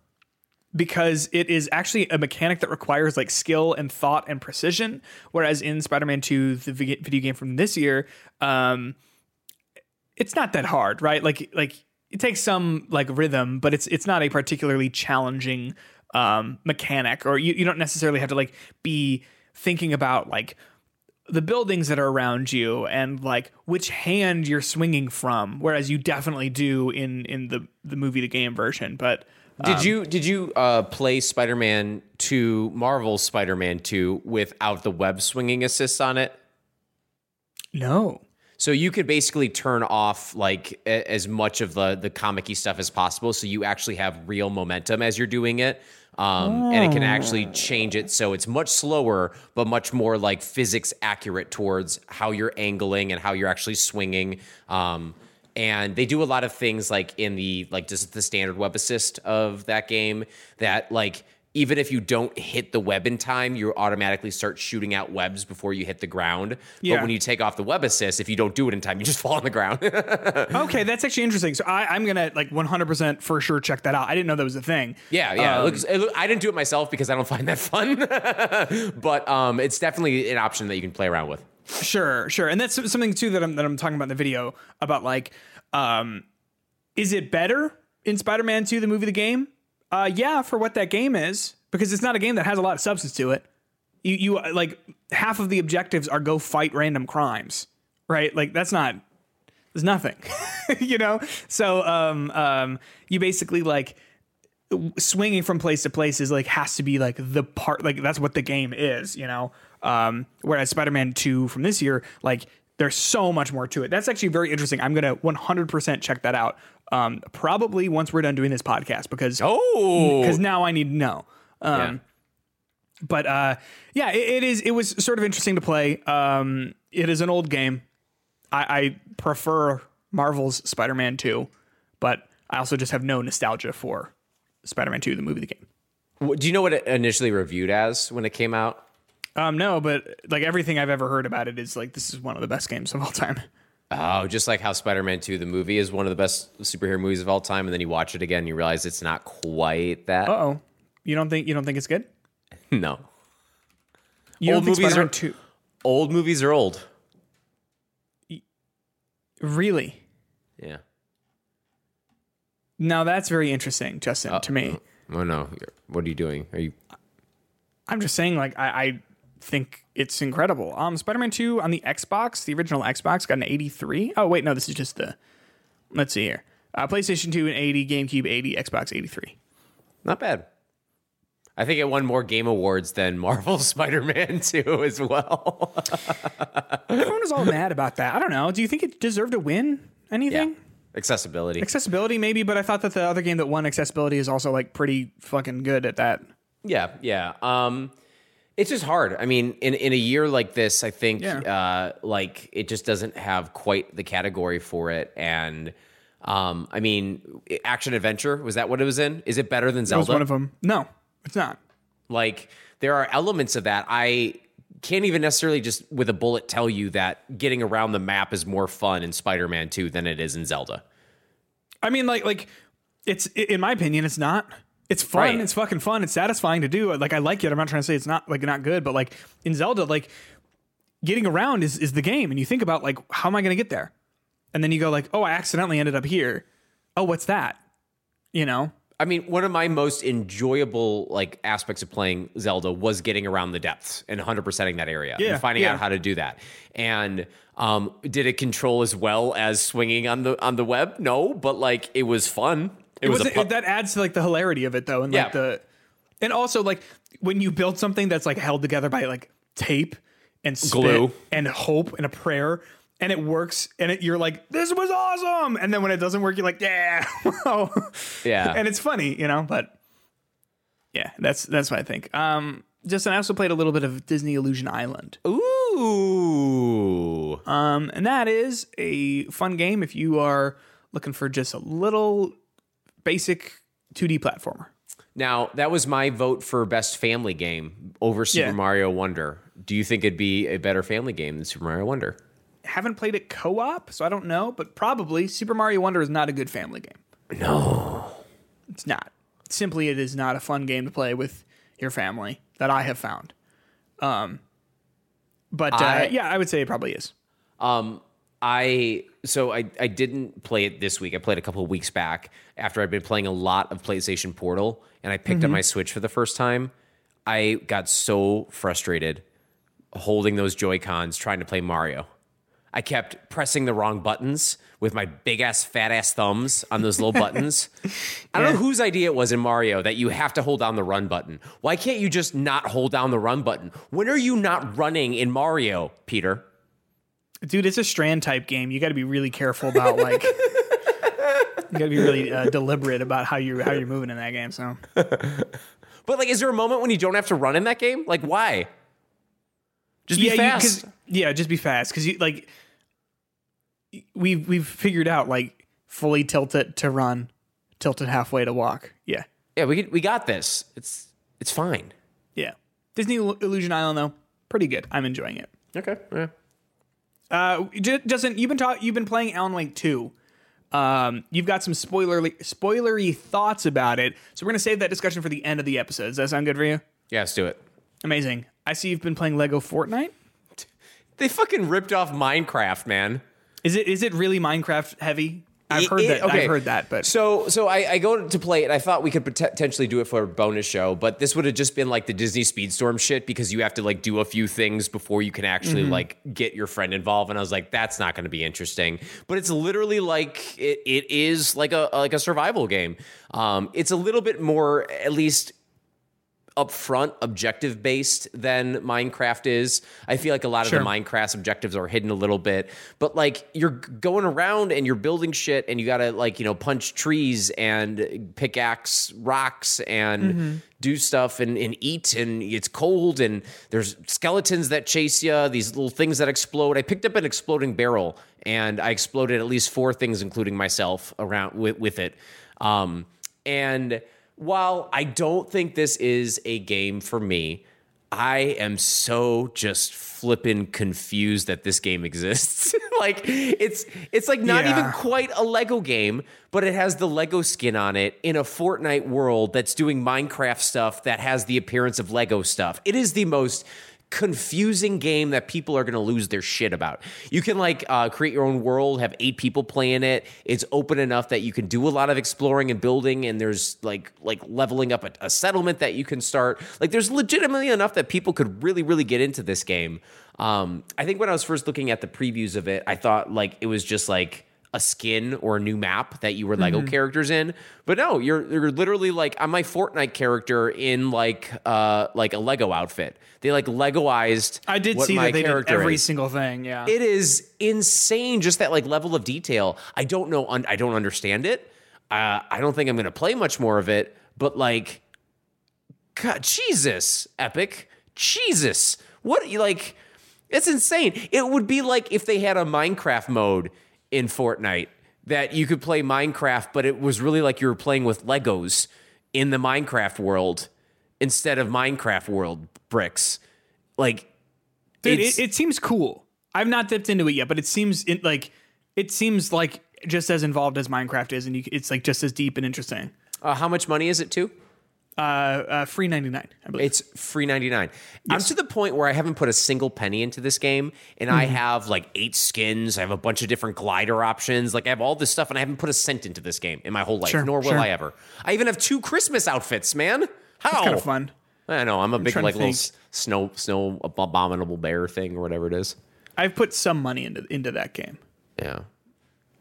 because it is actually a mechanic that requires like skill and thought and precision. Whereas in Spider-Man 2, the video game from this year, um, it's not that hard, right? Like like it takes some like rhythm, but it's it's not a particularly challenging um, mechanic, or you, you don't necessarily have to like be thinking about like the buildings that are around you and like which hand you're swinging from whereas you definitely do in in the the movie the game version but Did you did you uh, play Spider Man Two, Marvel's Spider Man Two, without the web swinging assist on it? no So you could basically turn off like a- as much of the the comic-y stuff as possible, so you actually have real momentum as you're doing it, um, and it can actually change it so it's much slower, but much more like physics accurate towards how you're angling and how you're actually swinging. Um, and they do a lot of things like in the like just the standard web assist of that game that like even if you don't hit the web in time, you automatically start shooting out webs before you hit the ground. Yeah. But when you take off the web assist, if you don't do it in time, you just fall on the ground. okay that's actually interesting so I, i'm gonna like 100% for sure check that out i didn't know that was a thing yeah, yeah. Um, it looks, it look, I didn't do it myself because I don't find that fun. but um, it's definitely an option that you can play around with. Sure, sure, and that's something too that I'm that I'm talking about in the video about like, um, is it better in Spider-Man 2 the movie the game? Uh, yeah, for what that game is, because it's not a game that has a lot of substance to it. You you uh, like half of the objectives are go fight random crimes, right? Like that's not there's nothing, you know. So um um you basically like swinging from place to place is like has to be like the part like that's what the game is you know um whereas spider-man 2 from this year like there's so much more to it that's actually very interesting i'm gonna 100% check that out um probably once we're done doing this podcast because Oh, because now i need to know. Um yeah. but uh yeah it, it is it was sort of interesting to play. Um it is an old game. I i prefer marvel's spider-man 2 but i also just have no nostalgia for spider-man 2 the movie the game. Do you know what it initially reviewed as when it came out? um no but like everything i've ever heard about it is like this is one of the best games of all time Oh, just like how Spider Man 2, the movie, is one of the best superhero movies of all time. And then you watch it again and you realize it's not quite that. uh-oh you don't think you don't think it's good No. you Old movies spider-man are- 2 Old movies are old. really Yeah. now that's very interesting justin to me uh, Oh, no. What are you doing? Are you. I'm just saying, like, I, I think it's incredible. Um, Spider-Man 2 on the Xbox, the original Xbox, got an 83. Oh, wait, no, this is just the. Let's see here. Uh, PlayStation 2 and 80, GameCube 80, Xbox 83. Not bad. I think it won more game awards than Marvel Spider-Man 2 as well. Everyone was all mad about that. I don't know. Do you think it deserved to win anything? Accessibility. Accessibility, maybe, but I thought that the other game that won accessibility is also like pretty fucking good at that. Yeah, yeah. Um, it's just hard. I mean, in in a year like this, I think Yeah. uh, like it just doesn't have quite the category for it. And um, I mean, action adventure was that what it was in? Is it better than That was Zelda? one of them. No, it's not. Like there are elements of that I can't even necessarily just with a bullet tell you that getting around the map is more fun in Spider-Man 2 than it is in Zelda. I mean, like, like it's in my opinion, it's not. It's fun. Right. It's fucking fun. It's satisfying to do. Like I like it. I'm not trying to say it's not like not good, but like in Zelda, like getting around is is the game, and you think about like how am I going to get there, and then you go like, oh, I accidentally ended up here. Oh, what's that? You know. I mean, one of my most enjoyable like aspects of playing Zelda was getting around the depths and 100%ing that area Yeah, and finding yeah. out how to do that. And um, did it control as well as swinging on the on the web? No, but like it was fun. It, It was was pu- that adds to like the hilarity of it though, and like Yeah. the and also like when you build something that's like held together by like tape and Glue. and hope and a prayer. And it works, and it, you're like, "This was awesome!" And then when it doesn't work, you're like, "Yeah, wow." Yeah. and it's funny, you know. But yeah, that's that's what I think. Um, Justin, I also played a little bit of Disney Illusion Island, Ooh. um, and that is a fun game if you are looking for just a little basic 2D platformer. Now, that was my vote for best family game over Super Yeah. Mario Wonder. Do you think it'd be a better family game than Super Mario Wonder? haven't played it co-op, so I don't know, but probably Super Mario Wonder is not a good family game. No. It's not. Simply, it is not a fun game to play with your family that I have found. Um, but uh, I- yeah, I would say it probably is. Um, I so I I didn't play it this week. I played a couple of weeks back after I'd been playing a lot of PlayStation Portal, and I picked up mm-hmm. my Switch for the first time. I got so frustrated holding those Joy Cons trying to play Mario. I kept pressing the wrong buttons with my big ass fat ass thumbs on those little buttons. I don't know whose idea it was in Mario that you have to hold down the run button. Why can't you just not hold down the run button? When are you not running in Mario, Peter? Dude, it's a strand type game. You got to be really careful about like. you got to be really uh, deliberate about how you how you're moving in that game. So But like, is there a moment when you don't have to run in that game? Like, why? Just be yeah, you- yeah, just be fast because you like. We've we've figured out like fully tilt it to run, tilt it halfway to walk. Yeah, yeah, we we got this. It's it's fine. yeah. Disney Illusion Island though, pretty good. I'm enjoying it. Okay. Yeah. Uh, Justin, you've been ta- you've been playing Alan Wake 2. Um, you've got some spoilerly spoilery thoughts about it, so we're gonna save that discussion for the end of the episode. Does that sound good for you? Yeah, let's do it. Amazing. I see you've been playing Lego Fortnite. They fucking ripped off Minecraft, man. Is it is it really Minecraft heavy? I've heard it- that. okay. I've heard that, but So so I, I go to play it. I thought we could potentially do it for a bonus show, but this would have just been like the Disney Speedstorm shit because you have to like do a few things before you can actually like get your friend involved. And I was like, that's not going to be interesting. But it's literally like it, it is like a like a survival game. Um, it's a little bit more at least upfront objective based than Minecraft is. I feel like a lot of the Minecraft objectives are hidden a little bit, but like you're going around and you're building shit and you got to like, you know, punch trees and pickaxe rocks and do stuff and, and eat and it's cold and there's skeletons that chase you, these little things that explode. I picked up an exploding barrel and I exploded at least four things including myself around with, with it. Um, and while I don't think this is a game for me, I am so just flippin' confused that this game exists. like it's it's like not Yeah. even quite a Lego game, but it has the Lego skin on it in a Fortnite world that's doing Minecraft stuff that has the appearance of Lego stuff. It is the most confusing game that people are going to lose their shit about. You can like uh, create your own world, have eight people playing it. It's open enough that you can do a lot of exploring and building, and there's like like leveling up a, a settlement that you can start. Like there's legitimately enough that people could really really get into this game. Um, I think when I was first looking at the previews of it, I thought like it was just like a skin or a new map that you were Lego Mm-hmm. characters in. But no, you're you're literally like I'm my Fortnite character in like uh like a Lego outfit. They like Legoized. I did see my that they did every is. single thing. Yeah. It is insane, just that like level of detail. I don't know. Un- I don't understand it. Uh, I don't think I'm going to play much more of it. But like, God, Jesus, Epic, Jesus, what like? It's insane. It would be like if they had a Minecraft mode in Fortnite that you could play Minecraft, but it was really like you were playing with Legos in the Minecraft world instead of Minecraft world bricks. Like, Dude, it, it seems cool. I've not dipped into it yet, but it seems it, like it seems like just as involved as Minecraft is, and you, it's like just as deep and interesting. uh, how much money is it too? Uh, uh free ninety nine, I believe. It's free 99. I'm to the point where I haven't put a single penny into this game and Mm-hmm. I have like eight skins. I have a bunch of different glider options. Like I have all this stuff and I haven't put a cent into this game in my whole life, Sure, nor will sure. I ever. I even have two Christmas outfits, man. How? kind of fun. I know. I'm a big like little snow snow abominable bear thing or whatever it is. I've put some money into into that game. Yeah.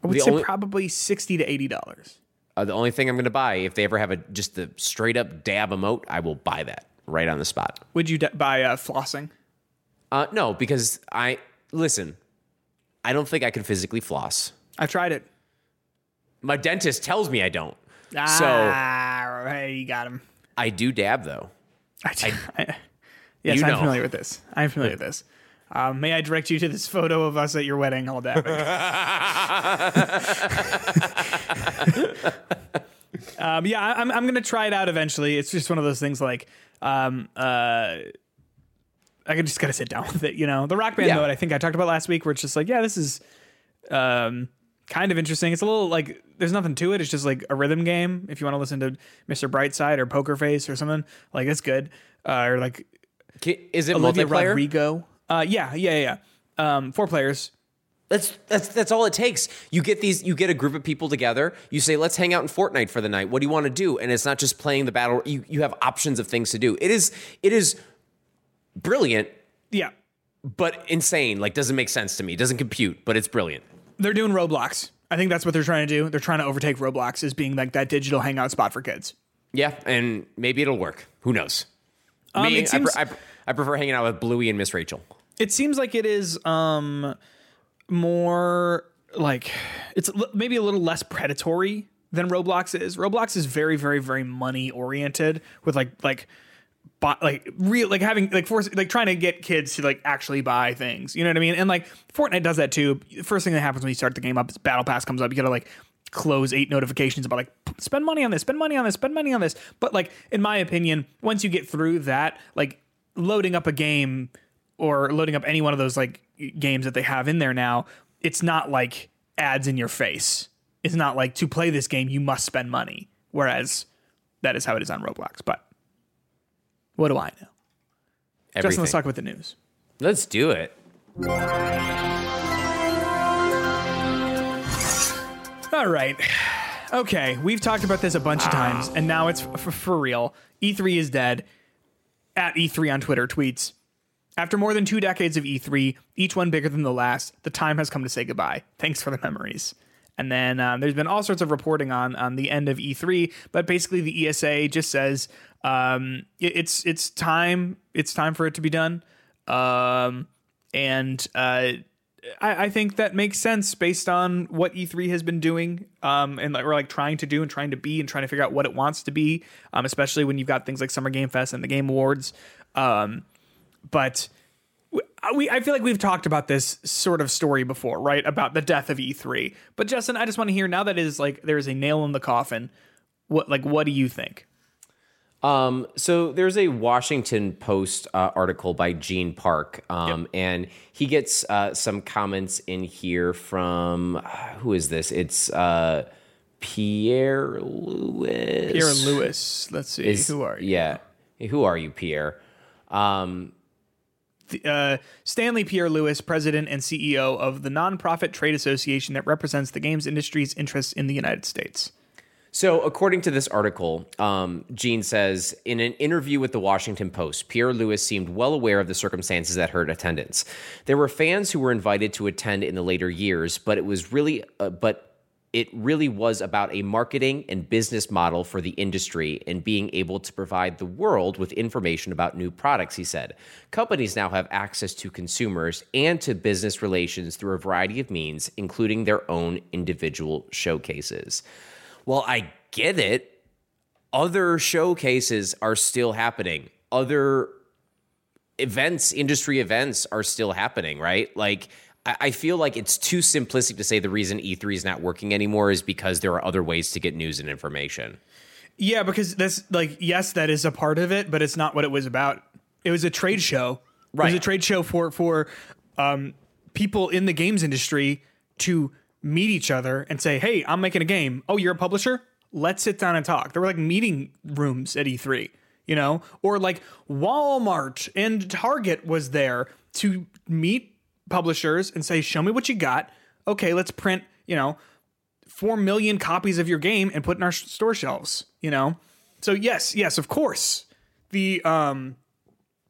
I would The say only- probably sixty to eighty dollars. Uh, the only thing I'm going to buy if they ever have a just the straight up dab emote, I will buy that right on the spot. Would you d- buy uh, flossing? Uh, no, because I listen. I don't think I can physically floss. I've tried it. My dentist tells me I don't. So Ah, hey, you got him. I do dab though. I, I, yes, You I'm know. familiar with this. I'm familiar with this. Um, may I direct you to this photo of us at your wedding, all dabbing? um, yeah, I- I'm, I'm gonna try it out eventually. It's just one of those things like, um, uh, I just gotta sit down with it. You know, the rock band Yeah. mode. I think I talked about last week, where it's just like, yeah, this is, um, kind of interesting. It's a little like there's nothing to it. It's just like a rhythm game. If you want to listen to Mr. Brightside or Poker Face or something, like it's good. Uh, or like Is it Olivia multiplayer? Rodrigo. Uh, yeah, yeah, yeah. Um, four players. That's that's that's all it takes. You get these. You get a group of people together. You say, "Let's hang out in Fortnite for the night." What do you want to do? And it's not just playing the battle. You you have options of things to do. It is it is brilliant, Yeah, but insane. Like doesn't make sense to me. Doesn't compute, but it's brilliant. they're doing Roblox. I think that's what they're trying to do. They're trying to overtake Roblox as being like that digital hangout spot for kids. Yeah, and maybe it'll work. Who knows? Um, Me, it seems I, pre- I, pre- I prefer hanging out with Bluey and Miss Rachel. It seems like it is um more like it's maybe a little less predatory than Roblox is. Roblox is very very very money oriented with like like buy, like real like having like force like trying to get kids to like actually buy things. You know what I mean? And like Fortnite does that too. First thing that happens when you start the game up is Battle Pass comes up. You gotta like close eight notifications about like spend money on this, spend money on this, spend money on this. But like in my opinion, once you get through that, like loading up a game or loading up any one of those like games that they have in there now, it's not like ads in your face. It's not like to play this game you must spend money. Whereas that is how it is on Roblox. But what do I know? Justin, let's talk about the news. Let's do it. All right. Okay, we've talked about this a bunch of times, and now it's f- for real. E3 is dead. At E3 on Twitter tweets After more than two decades of E3, each one bigger than the last, the time has come to say goodbye. Thanks for the memories. And then um, there's been all sorts of reporting on on the end of E3, but basically the ESA just says um, it- it's it's time it's time for it to be done. Um, and uh, I, I think that makes sense based on what E3 has been doing, um, and like, or like trying to do and trying to be and trying to figure out what it wants to be, um, especially when you've got things like Summer Game Fest and the Game Awards. Um, but we, I feel like we've talked about this sort of story before, right? About the death of E3. But Justin, I just want to hear now that it is like there is a nail in the coffin. What like what do you think? Um, so there's a Washington Post uh, article by Gene Park, um, and he gets uh, some comments in here from uh, who is this? It's uh, Pierre-Louis. Pierre Lewis. Let's see. Is- Who are you? Yeah, who are you, Pierre? Um, uh, Stanley Pierre-Louis, president and CEO of the nonprofit trade association that represents the games industry's interests in the United States. So, according to this article, um, Gene says in an interview with the Washington Post, Pierre-Louis seemed well aware of the circumstances that hurt attendance. There were fans who were invited to attend in the later years, but it was really, uh, but it really was about a marketing and business model for the industry and being able to provide the world with information about new products, he said. Companies now have access to consumers and to business relations through a variety of means, including their own individual showcases. Well, I get it. Other showcases are still happening. Other events, industry events are still happening, right? Like, I feel like it's too simplistic to say the reason E3 is not working anymore is because there are other ways to get news and information. Yeah, because that's like yes, that is a part of it, but it's not what it was about. It was a trade show. It was a trade show for for um, people in the games industry to meet each other and say, "Hey, I'm making a game. Oh, you're a publisher? Let's sit down and talk." There were like meeting rooms at E3, you know, or like Walmart and Target was there to meet publishers and say, "Show me what you got. Okay, let's print, you know, four million copies of your game and put in our sh- store shelves. You know, so yes, yes, of course, the um,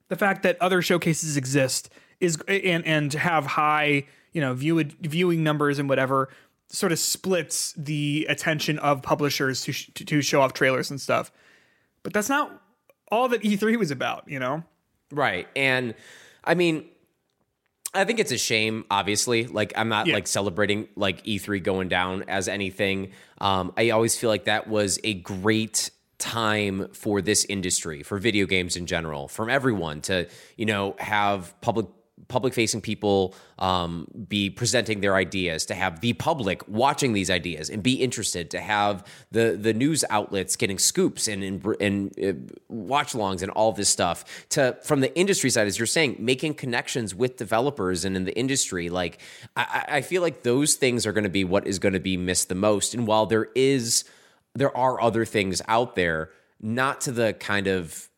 the fact that other showcases exist is and and have high you know view viewing numbers and whatever sort of splits the attention of publishers to sh- to show off trailers and stuff. But that's not all that E3 was about. You know. Right. And I mean, I think it's a shame, obviously. Like, I'm not Yeah. like celebrating like E3 going down as anything. Um, I always feel like that was a great time for this industry, for video games in general, from everyone to, you know, have public public facing people um, be presenting their ideas to have the public watching these ideas and be interested to have the the news outlets getting scoops and and, and uh, watch alongs and all this stuff to from the industry side as you're saying making connections with developers and in the industry. Like I I feel like those things are going to be what is going to be missed the most. And while there is there are other things out there not to the kind of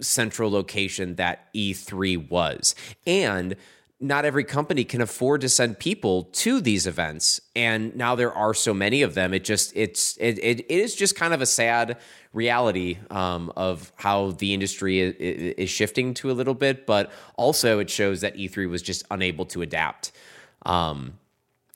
central location that E3 was. And not every company can afford to send people to these events. And now there are so many of them. It just it's it, it, it is just kind of a sad reality um, of how the industry is, is shifting to a little bit. But also it shows that e3 was just unable to adapt. Um,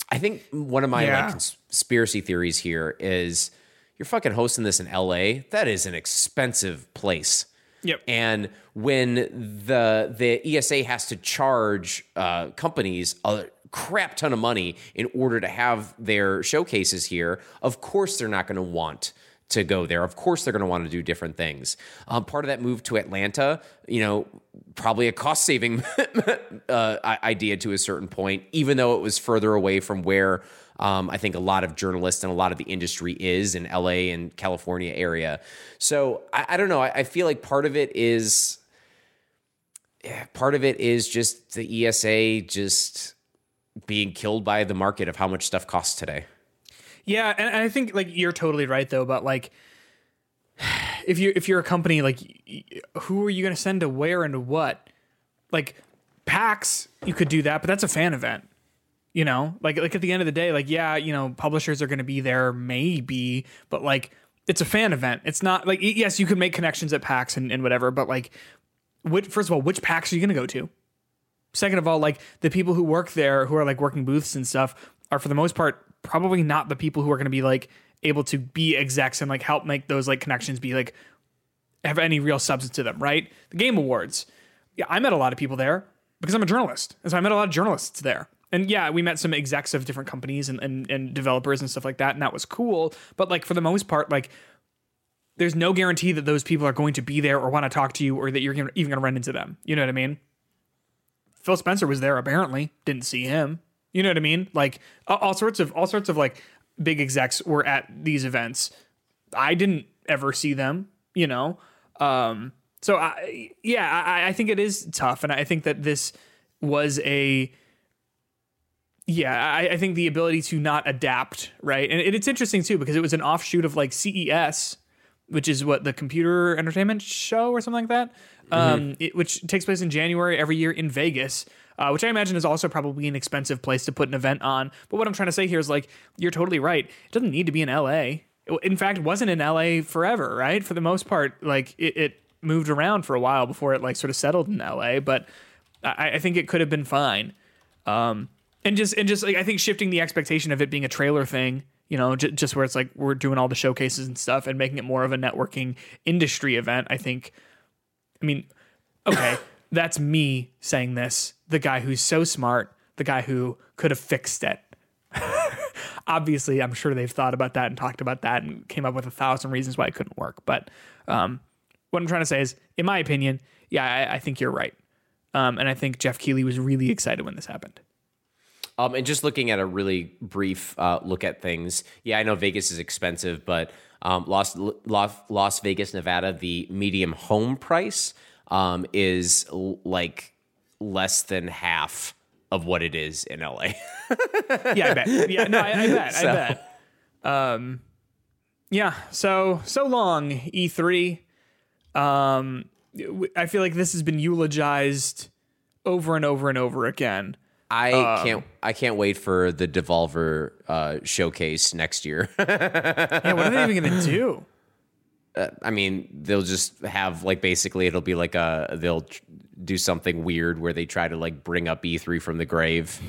i think one of my Yeah. like conspiracy theories here is you're fucking hosting this in la that is an expensive place Yep. and when the the ESA has to charge uh, companies a crap ton of money in order to have their showcases here, of course they're not going to want to go there. Of course they're going to want to do different things. Um, part of that move to Atlanta, you know, probably a cost saving uh, idea to a certain point, even though it was further away from where. Um, I think a lot of journalists and a lot of the industry is in LA and California area. So I, I don't know. I, I feel like part of it is part of it is just the ESA just being killed by the market of how much stuff costs today. Yeah, and, I think like you're totally right though about like if you if you're a company like who are you going to send to where and what? Like PAX, you could do that, but that's a fan event. You know, like like at the end of the day, like yeah, you know, publishers are going to be there maybe, but like it's a fan event. It's not like yes, you can make connections at PAX and, and whatever, but like which, first of all, which PAX are you going to go to? Second of all, like the people who work there, who are like working booths and stuff, are for the most part probably not the people who are going to be like able to be execs and like help make those like connections be like have any real substance to them, right? The Game Awards. Yeah, I met a lot of people there because I'm a journalist. And so I met a lot of journalists there. And yeah, we met some execs of different companies and, and, and developers and stuff like that. And that was cool. But like for the most part, like there's no guarantee that those people are going to be there or want to talk to you or that you're even going to run into them. You know what I mean? Phil Spencer was there apparently. Didn't see him. You know what I mean? Like all, all sorts of all sorts of like big execs were at these events. I didn't ever see them. You know, um, so I yeah, I, I think it is tough, and I think that this was a yeah, I, I think the ability to not adapt, right? And it, it's interesting too because it was an offshoot of like CES, which is what the computer entertainment show or something like that, um, it, which takes place in January every year in Vegas. Uh, which I imagine is also probably an expensive place to put an event on. But what I'm trying to say here is like, you're totally right. It doesn't need to be in LA. it, in fact, wasn't in LA forever, right? For the most part, like it, it moved around for a while before it like sort of settled in LA. But I, I think it could have been fine. Um, and just and just like I think shifting the expectation of it being a trailer thing, you know, j- just where it's like we're doing all the showcases and stuff and making it more of a networking industry event. I think. I mean, okay, that's me saying this. The guy who's so smart, the guy who could have fixed it. Obviously, I'm sure they've thought about that and talked about that and came up with a thousand reasons why it couldn't work. But um, what I'm trying to say is, in my opinion, yeah, I, I think you're right. Um, and I think Geoff Keighley was really excited when this happened. Um, and just looking at a really brief uh, look at things, yeah, I know Vegas is expensive, but um, Las, Las Las Vegas, Nevada, the medium home price um, is l- like less than half of what it is in LA. Yeah, I bet. Yeah, no, I, I bet. I bet. Um, yeah. So so long E3. Um, I feel like this has been eulogized over and over and over again. I Um, can't. I can't wait for the Devolver uh, showcase next year. Yeah, what are they even gonna do? I mean, they'll just have like basically it'll be like a they'll tr- do something weird where they try to like bring up E3 from the grave,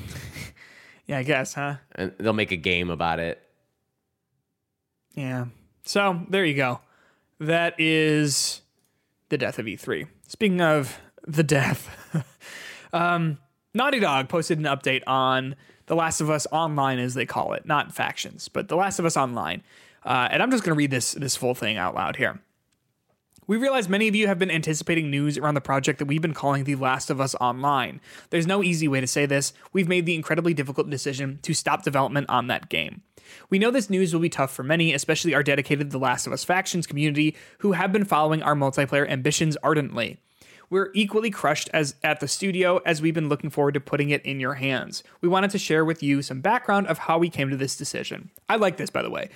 Yeah, I guess, huh? and they'll make a game about it. Yeah. So there you go. That is the death of E3. Speaking of the death, um, Naughty Dog posted an update on The Last of Us Online, as they call it, not factions, but The Last of Us Online. Uh, and I'm just going to read this this full thing out loud here. We realize many of you have been anticipating news around the project that we've been calling The Last of Us Online. There's no easy way to say this. We've made the incredibly difficult decision to stop development on that game. We know this news will be tough for many, especially our dedicated The Last of Us factions community who have been following our multiplayer ambitions ardently. We're equally crushed as at the studio as we've been looking forward to putting it in your hands. We wanted to share with you some background of how we came to this decision. I like this by the way.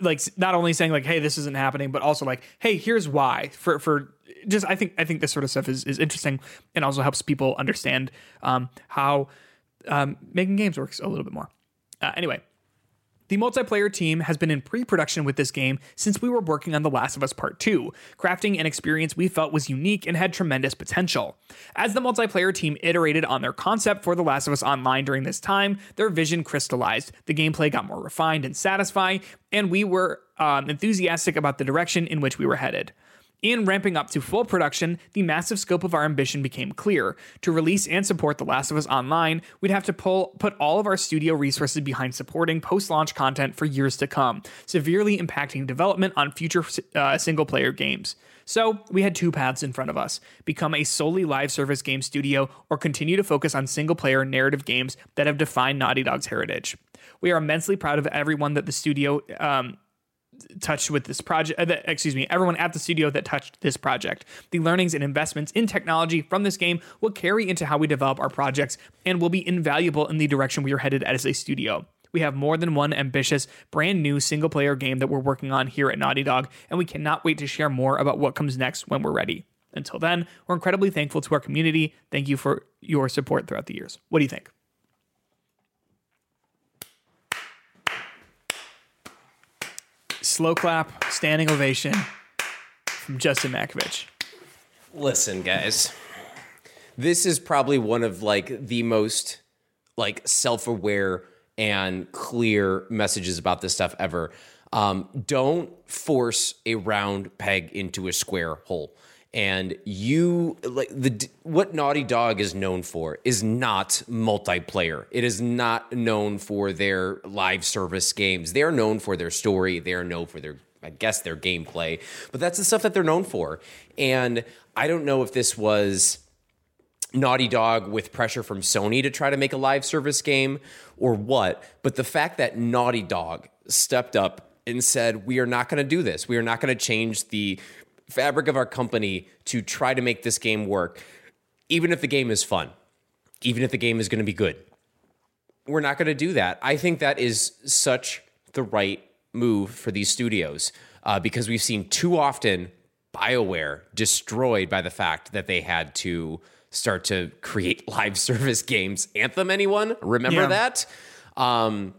Like not only saying like hey this isn't happening but also like hey here's why for for just I think I think this sort of stuff is is interesting and also helps people understand um, how um, making games works a little bit more. Uh, anyway, the multiplayer team has been in pre production with this game since we were working on The Last of Us Part 2, crafting an experience we felt was unique and had tremendous potential. As the multiplayer team iterated on their concept for The Last of Us Online during this time, their vision crystallized, the gameplay got more refined and satisfying, and we were um, enthusiastic about the direction in which we were headed. In ramping up to full production, the massive scope of our ambition became clear. To release and support The Last of Us Online, we'd have to pull, put all of our studio resources behind supporting post launch content for years to come, severely impacting development on future uh, single player games. So, we had two paths in front of us become a solely live service game studio, or continue to focus on single player narrative games that have defined Naughty Dog's heritage. We are immensely proud of everyone that the studio um, touched with this project, uh, excuse me, everyone at the studio that touched this project. The learnings and investments in technology from this game will carry into how we develop our projects and will be invaluable in the direction we are headed as a studio. We have more than one ambitious, brand new single player game that we're working on here at Naughty Dog, and we cannot wait to share more about what comes next when we're ready. Until then, we're incredibly thankful to our community. Thank you for your support throughout the years. What do you think? Slow clap, standing ovation from Justin Matkovich. Listen, guys. This is probably one of like the most like self-aware and clear messages about this stuff ever. Um, don't force a round peg into a square hole. And you like the what Naughty Dog is known for is not multiplayer. It is not known for their live service games. They are known for their story. They are known for their I guess their gameplay, but that's the stuff that they're known for. And I don't know if this was Naughty Dog with pressure from Sony to try to make a live service game or what, but the fact that Naughty Dog stepped up and said, We are not going to do this. We are not going to change the fabric of our company to try to make this game work, even if the game is fun, even if the game is going to be good. We're not going to do that. I think that is such the right move for these studios uh, because we've seen too often BioWare destroyed by the fact that they had to start to create live service games. Anthem, anyone? Remember Yeah. that? Um,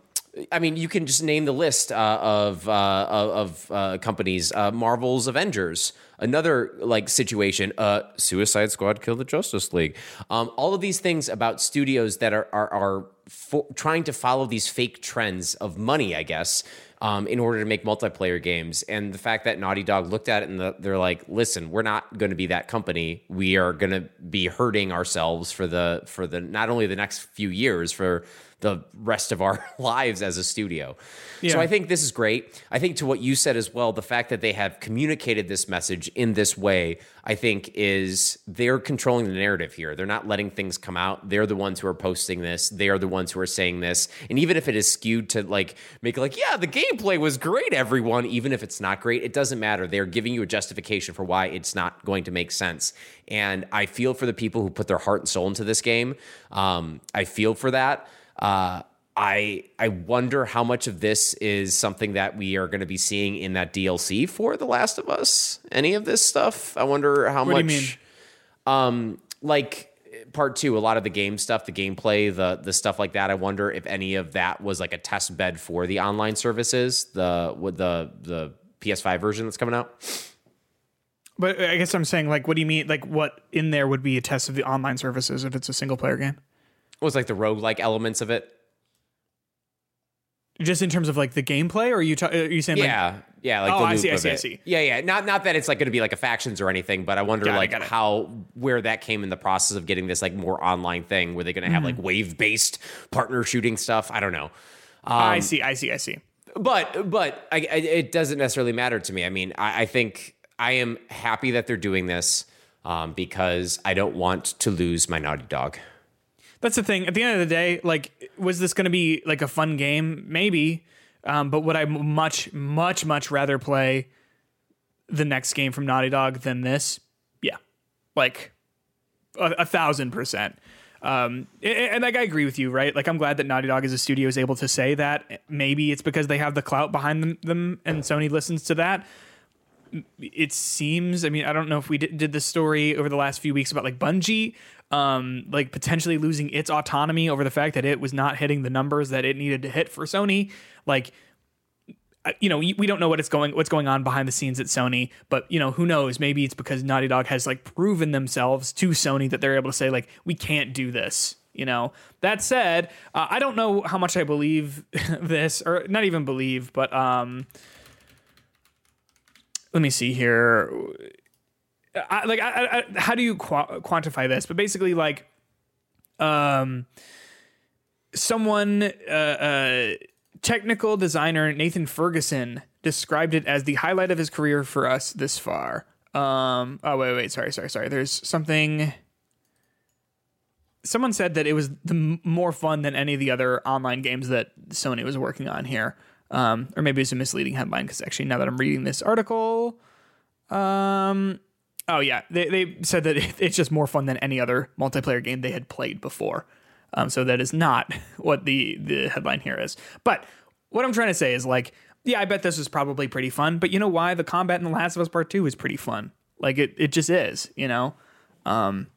I mean, you can just name the list uh, of uh, of uh, companies. Uh, Marvel's Avengers, another like situation. Uh, Suicide Squad killed the Justice League. Um, all of these things about studios that are are, are fo- trying to follow these fake trends of money, I guess. Um, in order to make multiplayer games, and the fact that Naughty Dog looked at it and the, they're like, "Listen, we're not going to be that company. We are going to be hurting ourselves for the for the not only the next few years for the rest of our lives as a studio. Yeah. So I think this is great. I think to what you said as well, the fact that they have communicated this message in this way, I think is they're controlling the narrative here. They're not letting things come out. They're the ones who are posting this. They are the ones who are saying this. And even if it is skewed to like make like, yeah, the gameplay was great, everyone, even if it's not great, it doesn't matter. They're giving you a justification for why it's not going to make sense. And I feel for the people who put their heart and soul into this game. Um, I feel for that. Uh, I I wonder how much of this is something that we are going to be seeing in that DLC for The Last of Us. Any of this stuff? I wonder how What do much. you mean? Um, like part two, a lot of the game stuff, the gameplay, the the stuff like that. I wonder if any of that was like a test bed for the online services, the the the PS5 version that's coming out. But I guess I'm saying, like, what do you mean? Like, what in there would be a test of the online services if it's a single player game? Was like the roguelike elements of it. Just in terms of like the gameplay, or are you ta- are you saying like Yeah, yeah. Like Oh, the I loop see, I see, I see. Yeah, yeah. Not not that it's like going to be like a factions or anything, but I wonder Got like it. how where that came in the process of getting this like more online thing. Were they going to have Mm-hmm. like wave based partner shooting stuff? I don't know. I see, I see, I see. but but I, I, it doesn't necessarily matter to me. I mean, I, I think I am happy that they're doing this um, because I don't want to lose my Naughty Dog. That's the thing. At the end of the day, like, was this going to be like a fun game? Maybe. Um, but would I much, much, much rather play the next game from Naughty Dog than this? Yeah. Like, a, a thousand percent. Um, and, and like I agree with you, right? Like I'm glad that Naughty Dog as a studio is able to say that. Maybe it's because they have the clout behind them, them and Sony listens to that. It seems. I mean, I don't know if we did, did story over the last few weeks about like Bungie, um, like potentially losing its autonomy over the fact that it was not hitting the numbers that it needed to hit for Sony. Like you know, we don't know what it's going what's going on behind the scenes at Sony, but you know, who knows? Maybe it's because Naughty Dog has like proven themselves to Sony that they're able to say like we can't do this. You know. That said, uh, I don't know how much I believe this, or not even believe, but um, let me see here. I, like, I, I, how do you qua quantify this? But basically, like, um, someone, uh, uh, technical designer Nathan Ferguson described it as the highlight of his career for us this far. Um, oh wait, wait, sorry, sorry, sorry. There's something. Someone said that it was the m- more fun than any of the other online games that Sony was working on here. Um, or maybe it's a misleading headline because actually, now that I'm reading this article, um, oh yeah, they they said that it's just more fun than any other multiplayer game they had played before. Um, so that is not what the the headline here is. But what I'm trying to say is like, yeah, I bet this was probably pretty fun. But you know why? The combat in The Last of Us Part Two is pretty fun. Like it it just is. You know. Um,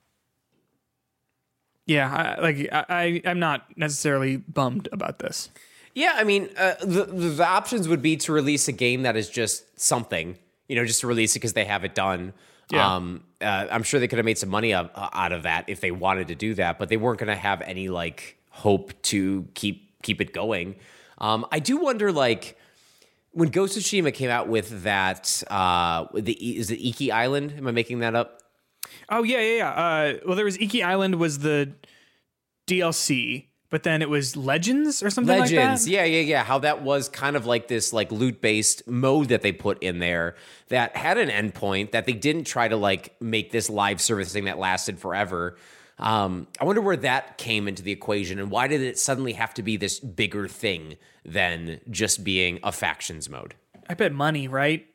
yeah, I, like I, I I'm not necessarily bummed about this. Yeah, I mean, uh, the the options would be to release a game that is just something, you know, just to release it because they have it done. Yeah. Um, uh, I'm sure they could have made some money of, uh, out of that if they wanted to do that, but they weren't going to have any like hope to keep keep it going. Um, I do wonder, like, when Ghost of Tsushima came out with that, uh, the is it Iki Island? Am I making that up? Oh yeah, yeah, yeah. Uh, well, there was Iki Island was the DLC, but then it was Legends or something like that. Legends, that. yeah, yeah, yeah. How that was kind of like this like loot based mode that they put in there that had an endpoint that they didn't try to like make this live service thing that lasted forever. Um, I wonder where that came into the equation and why did it suddenly have to be this bigger thing than just being a factions mode? I bet money, right?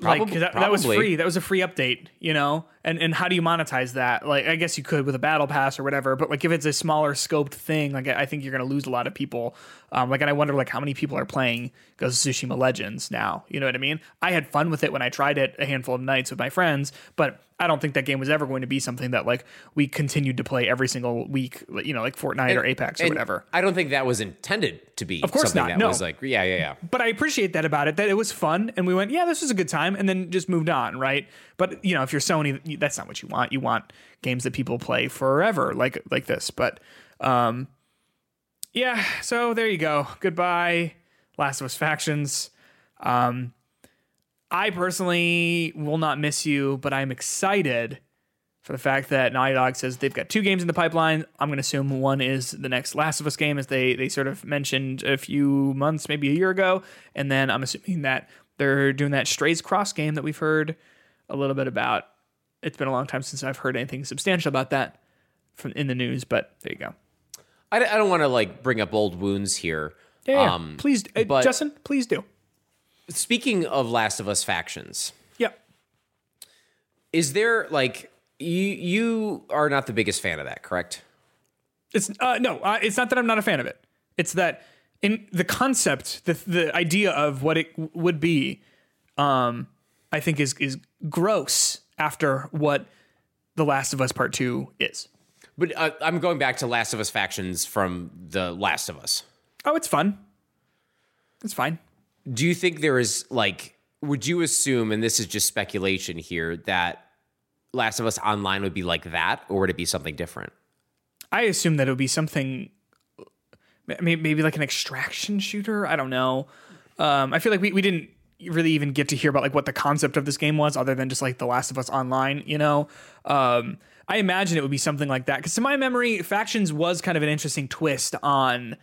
Like 'cause that, that was free. That was a free update, you know. and and how do you monetize that? Like, I guess you could with a battle pass or whatever, but like if it's a smaller scoped thing, like I think you're gonna lose a lot of people. Um, like, and I wonder like how many people are playing Ghost of Tsushima Legends now. You know what I mean? I had fun with it when I tried it a handful of nights with my friends, but I don't think that game was ever going to be something that like we continued to play every single week, you know, like Fortnite or Apex or whatever. I don't think that was intended to be. Of course something not, That no. was like, yeah, yeah, yeah. but I appreciate that about it that it was fun and we went yeah this was a good time and then just moved on right but you know if you're Sony that's not what you want you want games that people play forever like like this but um yeah so there you go goodbye Last of Us factions um I personally will not miss you but I'm excited for the fact that Naughty Dog says they've got two games in the pipeline. I'm going to assume one is the next Last of Us game, as they they sort of mentioned a few months, maybe a year ago, and then I'm assuming that they're doing that Strays Cross game that we've heard a little bit about. It's been a long time since I've heard anything substantial about that from in the news, but there you go. I, I don't want to like bring up old wounds here. Yeah. Um, please, uh, but- Justin, please do. Speaking of Last of Us factions, Yep. is there like you you are not the biggest fan of that, correct? It's uh, no, uh, it's not that I'm not a fan of it. It's that in the concept, the the idea of what it w- would be, um, I think is is gross after what The Last of Us Part Two is. But uh, I'm going back to Last of Us factions from the Last of Us. Oh, it's fun. It's fine. Do you think there is like would you assume and this is just speculation here that Last of Us online would be like that or would it be something different? I assume that it would be something, maybe, like an extraction shooter. I don't know. Um, I feel like we, we didn't really even get to hear about like what the concept of this game was, other than just like The Last of Us Online. You know, um, I imagine it would be something like that. Because to my memory, Factions was kind of an interesting twist on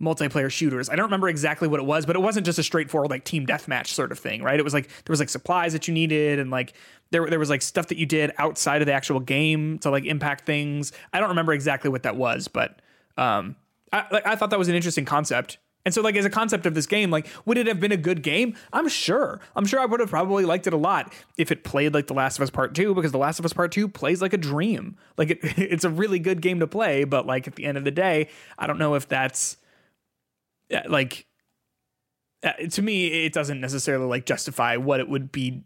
multiplayer shooters. I don't remember exactly what it was, but it wasn't just a straightforward like team deathmatch sort of thing, right? It was like there was like supplies that you needed and like there there was like stuff that you did outside of the actual game to like impact things. I don't remember exactly what that was, but um I like I thought that was an interesting concept. And so like as a concept of this game, like would it have been a good game? I'm sure. I'm sure I would have probably liked it a lot if it played like The Last of Us Part 2 because The Last of Us Part 2 plays like a dream. Like it, it's a really good game to play, but like at the end of the day, I don't know if that's like uh, to me it doesn't necessarily like justify what it would be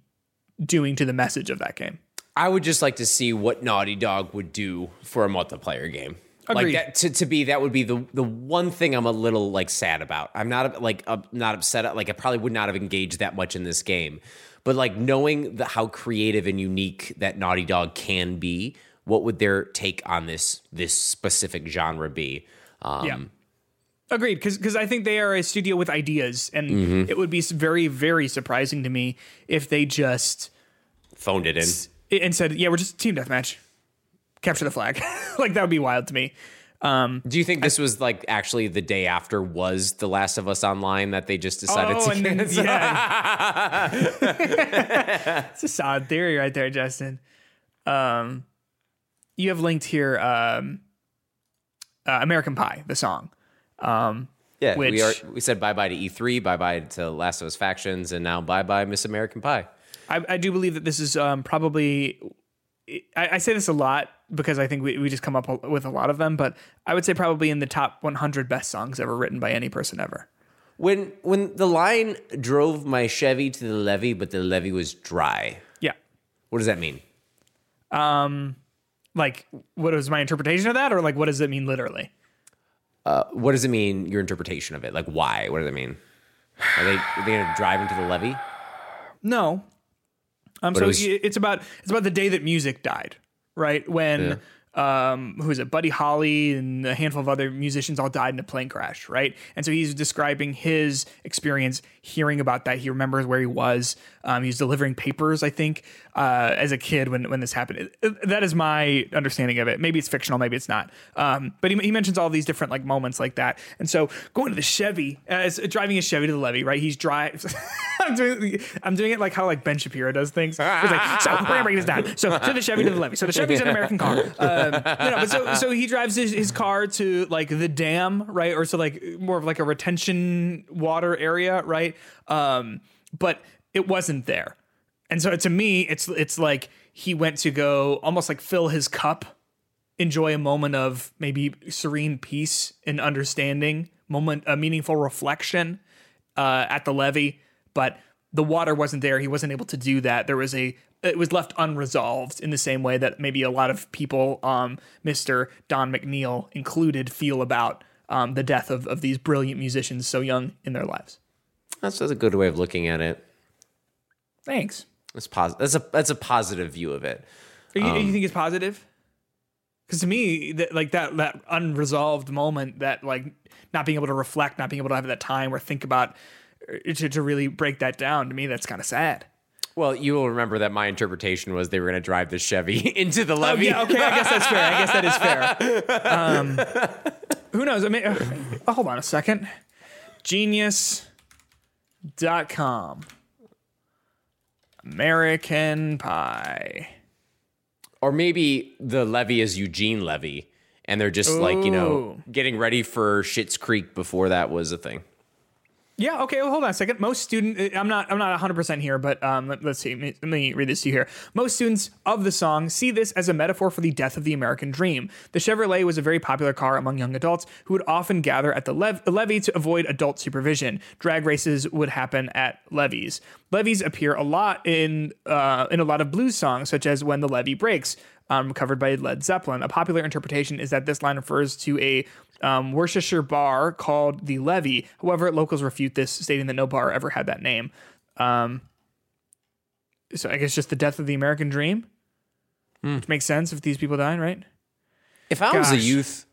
doing to the message of that game I would just like to see what Naughty Dog would do for a multiplayer game. Agreed. Like that to, to be that would be the the one thing I'm a little like sad about. I'm not like uh, not upset. Like I probably would not have engaged that much in this game, but like knowing the, how creative and unique that Naughty Dog can be, what would their take on this this specific genre be? Um, yeah agreed because i think they are a studio with ideas and it would be very very surprising to me if they just Phoned it in. and said yeah we're just team deathmatch capture the flag like that would be wild to me Do you think this was like actually the day after was The Last of Us Online that they just decided oh, to and then, cancel? yeah. it's a solid theory right there, Justin. Um, you have linked here um, uh, American Pie, the song. Um, Yeah, Which- we are. We said bye bye to E3, bye bye to Last of Us factions, and now bye bye Miss American Pie. I, I do believe that this is um, probably. I, I say this a lot because I think we, we just come up with a lot of them, but I would say probably in the top 100 best songs ever written by any person ever. When when the line drove my Chevy to the levee, but the levee was dry. Yeah. What does that mean? Um, like, what was my interpretation of that, or like, what does it mean literally? Uh, what does it mean? Your interpretation of it, like why? What does it mean? Are they are they gonna drive into the levee? No. Um, But so it was- it's about it's about the day that music died, right? When um, who is it? Buddy Holly and a handful of other musicians all died in a plane crash, right? And so he's describing his experience hearing about that. He remembers where he was. Um, he was delivering papers, I think, uh, as a kid when when this happened. That is my understanding of it. Maybe it's fictional, maybe it's not. Um, but he, he mentions all these different like moments like that. And so going to the Chevy, as driving his Chevy to the levee, right? He's drive. I'm doing I'm doing it like how like Ben Shapiro does things. Like, so we're gonna break this down. So to the Chevy to the levee. So the Chevy's an American car. Um, but so so he drives his, his car to like the dam, right, or to like more of like a retention water area, right? Um, but it wasn't there. And so to me, it's it's like he went to go almost like fill his cup, enjoy a moment of maybe serene peace and understanding, moment a meaningful reflection uh, at the levee, but the water wasn't there. He wasn't able to do that. There was a it was left unresolved in the same way that maybe a lot of people, um, Mr. Don McNeil included, feel about um, the death of, of these brilliant musicians so young in their lives. That's, that's a good way of looking at it. Thanks. That's pos- That's a that's a positive view of it. You, you think it's positive? Because to me, that like that that unresolved moment, that like not being able to reflect, not being able to have that time or think about uh, to, to really break that down, to me, that's kind of sad. Well, you will remember that my interpretation was they were going to drive the Chevy into the levee. Yeah, okay, I guess that's fair. I guess that is fair. Um, who knows? I mean, uh, oh, hold on a second. Genius.com. American Pie. Or maybe the levy is Eugene Levy, and they're just like you know getting ready for Schitt's Creek before that was a thing. Yeah. Okay. Well, hold on a second. Most student, I'm not, I'm not 100 percent here, but um, let, us see. Let me, let me read this to you here. Most students of the song see this as a metaphor for the death of the American dream. The Chevrolet was a very popular car among young adults who would often gather at the lev- levee to avoid adult supervision. Drag races would happen at levees. Levees appear a lot in uh, in a lot of blues songs, such as "When the Levee Breaks." Um, covered by Led Zeppelin. A popular interpretation is that this line refers to a um, Worcestershire bar called the Levy. However, locals refute this, stating that no bar ever had that name. Um, so I guess just the death of the American dream, which makes sense if these people died, right? If I was a youth,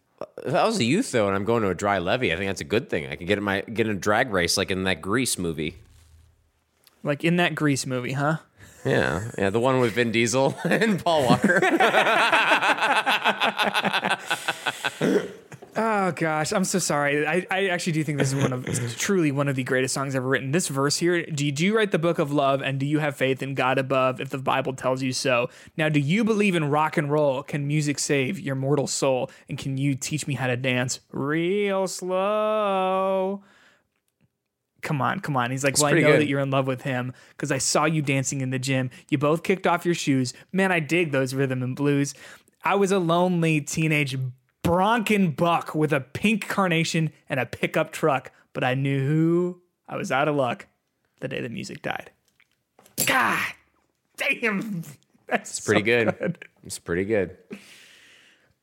if I was a youth though, and I'm going to a dry levee, I think that's a good thing. I can get in my get in a drag race like in that Grease movie. Like in that Grease movie, huh? Yeah, yeah, the one with Vin Diesel and Paul Walker. Oh gosh, I'm so sorry. I, I actually do think this is one of truly one of the greatest songs ever written. This verse here, Do you write the book of love and do you have faith in God above if the Bible tells you so? Now, do you believe in rock and roll? Can music save your mortal soul? And can you teach me how to dance real slow? Come on, come on. He's like, well, I know good. that you're in love with him because I saw you dancing in the gym. You both kicked off your shoes. Man, I dig those rhythm and blues. I was a lonely teenage Bronkin buck with a pink carnation and a pickup truck, but I knew who I was out of luck the day the music died. God damn. That's Pretty so good. It's pretty good.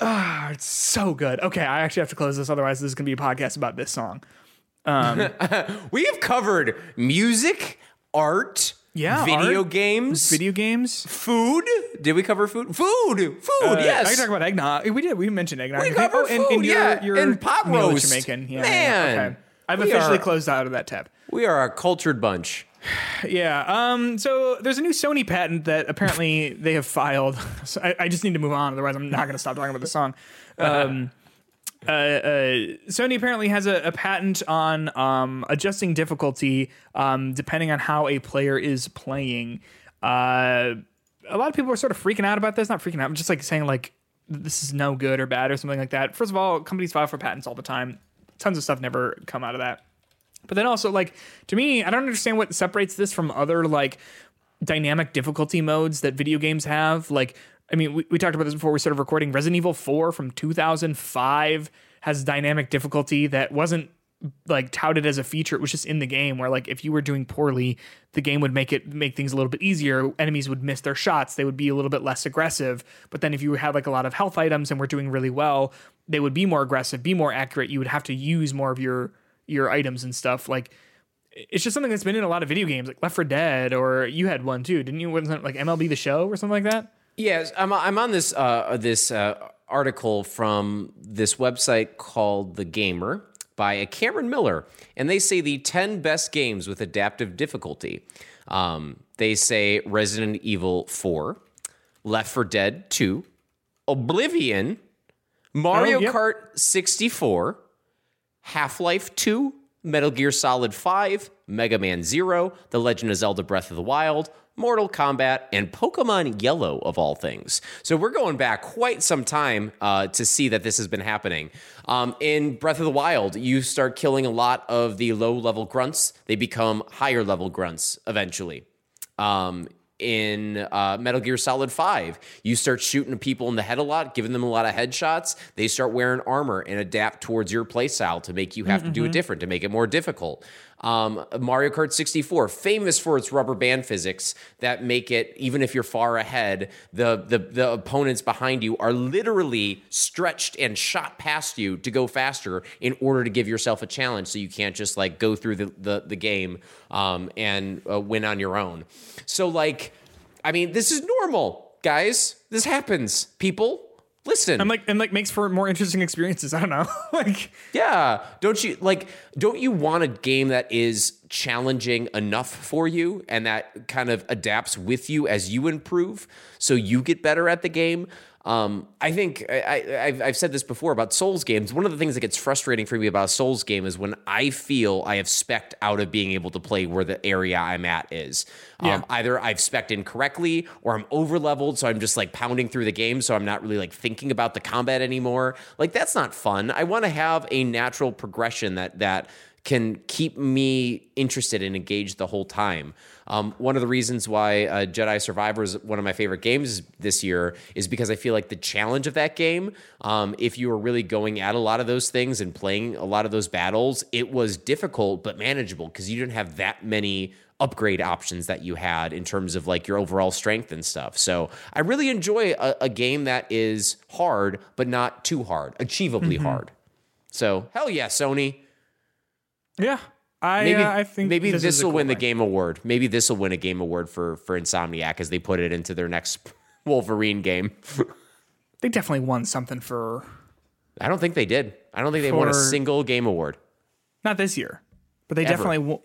Ah, it's so good. Okay, I actually have to close this, otherwise, this is going to be a podcast about this song. We have covered music, art, Yeah, video art, games, Video games. food. Did we cover food? Food, food. Uh, yes. I can talk about eggnog. We did. We mentioned eggnog. We covered and, food, and your, yeah, your and pot roast. You're making. Yeah, Man, yeah, okay. I've we officially are- closed out of that tab. we are a cultured bunch. Yeah. Um. So there's a new Sony patent that apparently they have filed. So I, I just need to move on, otherwise I'm not going to stop talking about the song. Um. Uh, uh, Sony apparently has a, a patent on um, adjusting difficulty um, depending on how a player is playing. Uh, a lot of people are sort of freaking out about this. Not freaking out, but just like saying like this is no good or bad or something like that. First of all, companies file for patents all the time. Tons of stuff never come out of that. But then also, like, to me, I don't understand what separates this from other, like, dynamic difficulty modes that video games have. Like, I mean, we, we talked about this before we started recording. Resident Evil 4 from 2005 has dynamic difficulty that wasn't like touted as a feature. It was just in the game where like if you were doing poorly the game would make it make things a little bit easier. Enemies would miss their shots. They would be a little bit less aggressive. But then if you had like a lot of health items and were doing really well they would be more aggressive be more accurate. You would have to use more of your your items and stuff. Like it's just something that's been in a lot of video games like left 4 dead or you had one too didn't you? Wasn't like mlb the show or something like that Yes, I'm, I'm on this uh, this uh, article from this website called The Gamer by a Cameron Miller, and they say the 10 best games with adaptive difficulty. Um, they say Resident Evil 4, Left 4 Dead 2, Oblivion, Mario Oh, yep. Kart 64, Half Life 2, Metal Gear Solid 5, Mega Man Zero, The Legend of Zelda Breath of the Wild, Mortal Kombat, and Pokemon Yellow, of all things. So we're going back quite some time uh, to see that this has been happening. Um, in Breath of the Wild, you start killing a lot of the low level grunts, they become higher level grunts eventually. Um, in uh, Metal Gear Solid 5. You start shooting people in the head a lot, giving them a lot of headshots. They start wearing armor and adapt towards your playstyle to make you have to do it different, to make it more difficult. Um, Mario Kart 64, famous for its rubber band physics that make it, even if you're far ahead, the, the, the opponents behind you are literally stretched and shot past you to go faster in order to give yourself a challenge so you can't just like go through the, the, the game um, and uh, win on your own. So, like, I mean, this is normal, guys. This happens, people. Listen, And like and like makes for more interesting experiences. I don't know. like yeah. Don't you like don't you want a game that is challenging enough for you and that kind of adapts with you as you improve so you get better at the game? Um, I think I, I, I've, I've said this before about Souls games. One of the things that gets frustrating for me about a Souls game is when I feel I have specced out of being able to play where the area I'm at is. Um, Yeah. Either I've specced incorrectly or I'm over leveled, so I'm just like pounding through the game, so I'm not really like thinking about the combat anymore. Like that's not fun. I want to have a natural progression that that can keep me interested and engaged the whole time. Um, one of the reasons why uh, Jedi Survivor is one of my favorite games this year is because I feel like the challenge of that game, um, if you were really going at a lot of those things and playing a lot of those battles, it was difficult but manageable because you didn't have that many upgrade options that you had in terms of like your overall strength and stuff. So I really enjoy a, a game that is hard but not too hard, achievably hard. So hell yeah, Sony. Yeah. I Maybe uh, I think maybe this, will cool win the game award. Maybe this will win a game award for for Insomniac as they put it into their next Wolverine game. They definitely won something for I don't think they did. I don't think they won a single game award. not this year, but they Ever. definitely won.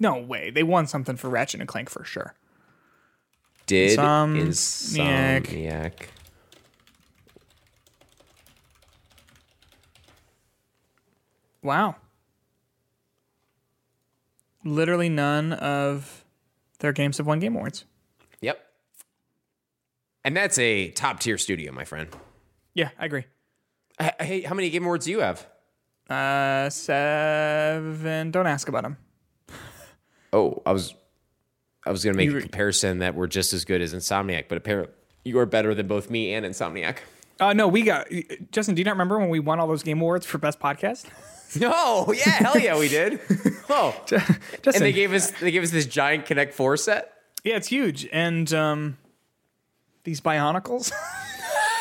no way they won something for Ratchet and Clank for sure. Did Insomniac. Insomniac Wow. Literally none of their games have won Game Awards. Yep. And that's a top tier studio, my friend. Yeah, I agree. Hey, how many game awards do you have? Uh, seven. Don't ask about them. Oh, I was I was going to make You a comparison that we're just as good as Insomniac, but apparently you are better than both me and Insomniac. Uh, no, we got Justin. Do you not remember when we won all those Game Awards for Best Podcast? No, yeah, hell yeah, we did. Oh, Justin, and they gave us they gave us this giant Connect Four set. yeah, it's huge, and um, these Bionicles.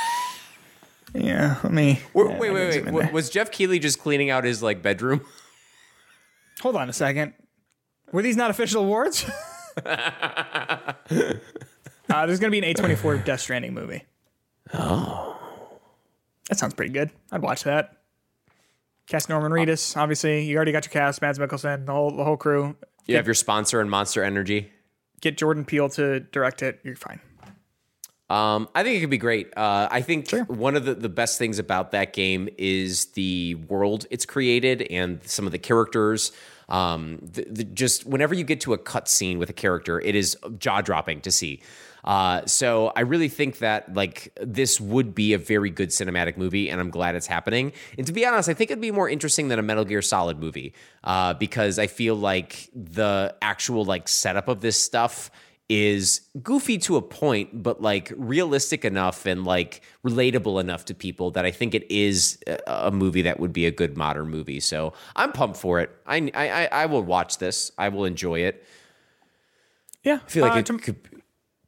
yeah, let me. Wait, yeah, wait, wait, wait. zoom in wa- there. Was Geoff Keighley just cleaning out his like bedroom? Hold on a second. Were these not official awards? uh, there's going to be an A24 Death Stranding movie. Oh. That sounds pretty good. I'd watch that. Cast Norman Reedus, obviously. You already got your cast, Mads Mikkelsen, the whole the whole crew. You have your sponsor and Monster Energy. Get Jordan Peele to direct it. You're fine. Um, I think it could be great. Uh, I think one of the, the best things about that game is the world it's created and some of the characters. Um, the, the, just whenever you get to a cut scene with a character, it is jaw dropping to see. Uh, so I really think that like this would be a very good cinematic movie, and I'm glad it's happening. And to be honest, I think it'd be more interesting than a Metal Gear Solid movie uh, because I feel like the actual like setup of this stuff is goofy to a point, but like realistic enough and like relatable enough to people that I think it is a movie that would be a good modern movie. So I'm pumped for it. I I, I- I will watch this. I will enjoy it. Yeah. I feel like uh, it to, could.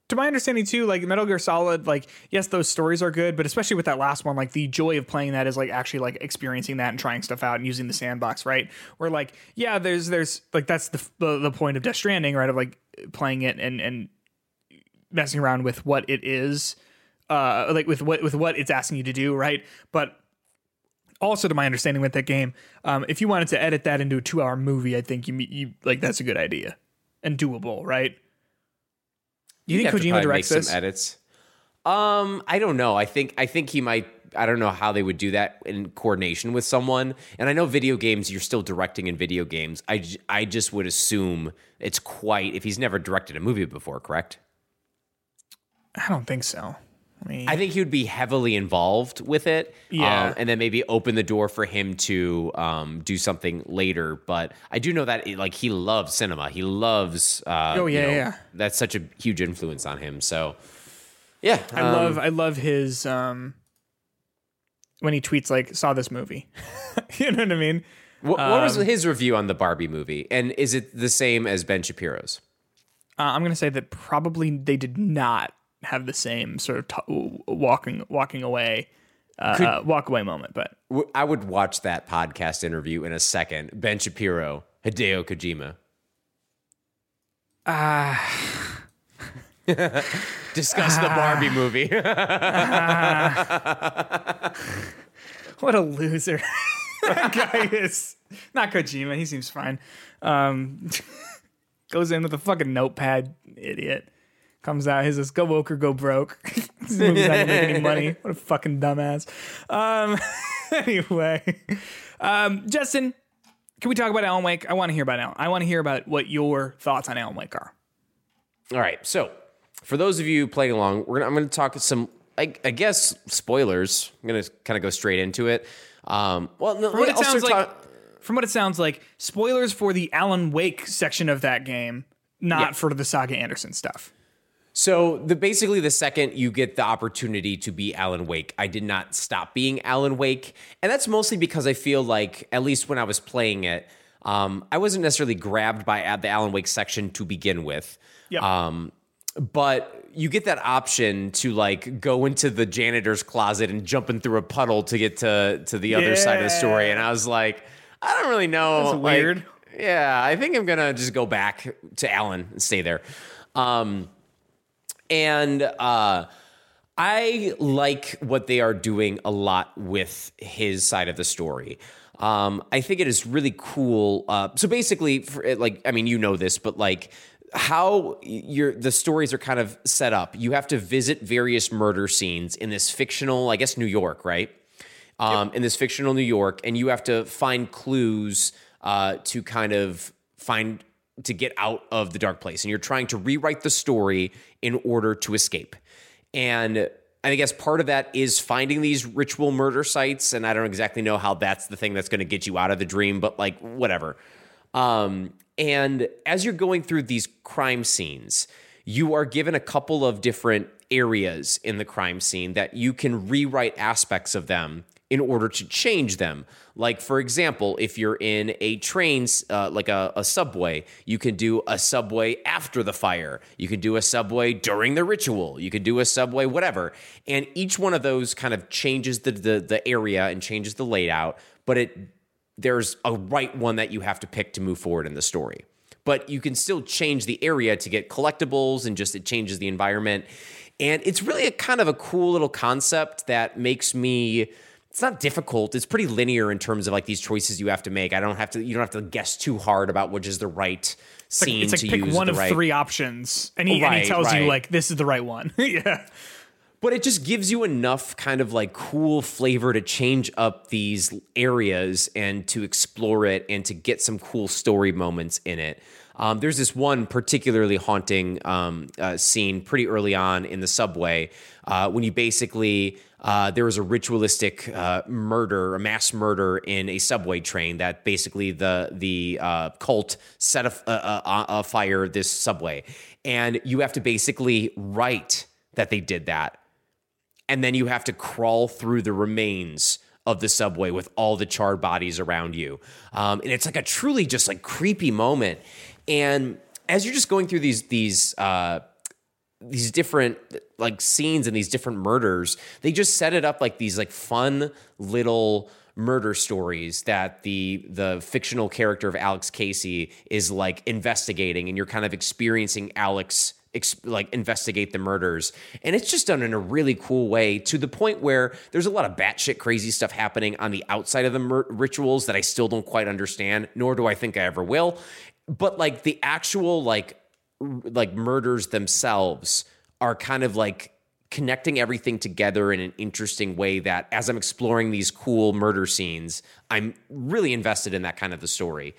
To my understanding too, like Metal Gear Solid, like yes, those stories are good, but especially with that last one, like the joy of playing that is like actually like experiencing that and trying stuff out and using the sandbox, right? Where like yeah, there's there's like that's the the, the point of Death Stranding, right? Of like playing it and and messing around with what it is, uh, like with what with what it's asking you to do, right? But also, to my understanding with that game, um, if you wanted to edit that into a two-hour movie, I think you you like that's a good idea and doable, right? Do you think Kojima directs this? some edits? Um, I don't know. I think I think he might. I don't know how they would do that in coordination with someone. And I know video games, you're still directing in video games. I, I just would assume it's quite if he's never directed a movie before, correct? I don't think so. Mean, I think he would be heavily involved with it. Yeah. um, and then maybe open the door for him to um, do something later. But I do know that like he loves cinema. He loves. Uh, Oh, you yeah, know, yeah. That's such a huge influence on him. So yeah, I um, love I love his um when he tweets like saw this movie. you know what I mean? What, what was um, his review on the Barbie movie? And is it the same as Ben Shapiro's? Uh, I'm gonna say that probably they did not have the same sort of t- walking walking away uh, uh, walk away moment, but W- I would watch that podcast interview in a second. Ben Shapiro, Hideo Kojima. Ah. Discuss the Barbie movie. what a loser that guy is. Not Kojima, he seems fine. Um, goes in with a fucking notepad, idiot. Comes out, he says, "Go woke or go broke." this movie's not gonna make any money. What a fucking dumbass. Um, anyway, um, Justin, can we talk about Alan Wake? I want to hear about Alan. I want to hear about what your thoughts on Alan Wake are. All right. So, for those of you playing along, we're gonna, I'm going to talk some, I, I guess, spoilers. I'm going to kind of go straight into it. Um, well, no, From what it sounds like, talk- from what it sounds like, spoilers for the Alan Wake section of that game, not Yeah. for the Saga Anderson stuff. So the basically the second you get the opportunity to be Alan Wake, I did not stop being Alan Wake, and that's mostly because I feel like at least when I was playing it, um, I wasn't necessarily grabbed by the Alan Wake section to begin with. Yep. Um, but you get that option to like go into the janitor's closet and jumping through a puddle to get to to the other side of the story, and I was like, I don't really know. That's like, weird. Yeah, I think I'm gonna just go back to Alan and stay there. Um, and uh, I like what they are doing a lot with his side of the story. Um, I think it is really cool. Uh, so basically, for, like, I mean, you know this, but like how your the stories are kind of set up. You have to visit various murder scenes in this fictional, I guess, New York, right? Um, In this fictional New York, and you have to find clues uh, to kind of find to get out of the dark place, and you're trying to rewrite the story in order to escape. And I guess part of that is finding these ritual murder sites, and I don't exactly know how that's the thing that's going to get you out of the dream, but like whatever. Um, and as you're going through these crime scenes, you are given a couple of different areas in the crime scene that you can rewrite aspects of them in order to change them. Like, for example, if you're in a train, uh, like a, a subway, you can do a subway after the fire. You can do a subway during the ritual. You can do a subway, whatever. And each one of those kind of changes the, the, the area and changes the layout, but it there's a right one that you have to pick to move forward in the story. But you can still change the area to get collectibles and just it changes the environment. And it's really a kind of a cool little concept that makes me it's not difficult. It's pretty linear in terms of like these choices you have to make. I don't have to you don't have to guess too hard about which is the right scene It's like to pick use. one of right- three options, and he, and he tells you like this is the right one. yeah, but it just gives you enough kind of like cool flavor to change up these areas and to explore it and to get some cool story moments in it. Um, there's this one particularly haunting um, uh, scene pretty early on in the subway uh, when you basically uh, there was a ritualistic uh, murder, a mass murder in a subway train that basically the the uh, cult set a, a, a, fire this subway, and you have to basically write that they did that and then you have to crawl through the remains of the subway with all the charred bodies around you. Um, and it's like a truly just like creepy moment. And as you're just going through these these uh, these different like scenes and these different murders, they just set it up like these like fun little murder stories that the the fictional character of Alex Casey is like investigating, and you're kind of experiencing Alex ex- like investigate the murders, and it's just done in a really cool way to the point where there's a lot of batshit crazy stuff happening on the outside of the mur- rituals that I still don't quite understand, nor do I think I ever will. But like the actual like like murders themselves are kind of like connecting everything together in an interesting way that as I'm exploring these cool murder scenes, I'm really invested in that kind of the story.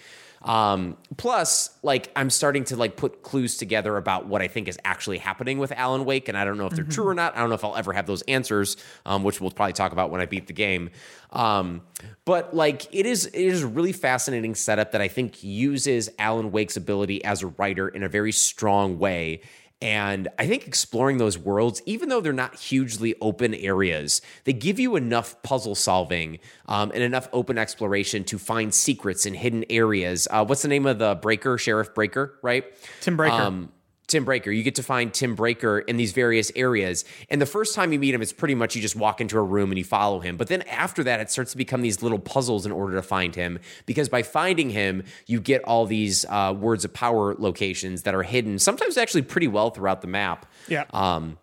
Um, plus, like I'm starting to like put clues together about what I think is actually happening with Alan Wake, and I don't know if they're true or not. I don't know if I'll ever have those answers, um, which we'll probably talk about when I beat the game. Um, but like it is, it is a really fascinating setup that I think uses Alan Wake's ability as a writer in a very strong way. And I think exploring those worlds, even though they're not hugely open areas, they give you enough puzzle solving um, and enough open exploration to find secrets in hidden areas. Uh, what's the name of the breaker? Sheriff Breaker, right? Tim Breaker. Um, Tim Breaker. You get to find Tim Breaker in these various areas. And the first time you meet him, it's pretty much you just walk into a room and you follow him. But then after that, it starts to become these little puzzles in order to find him. Because by finding him, you get all these uh, words of power locations that are hidden, sometimes actually pretty well throughout the map. yeah. Um,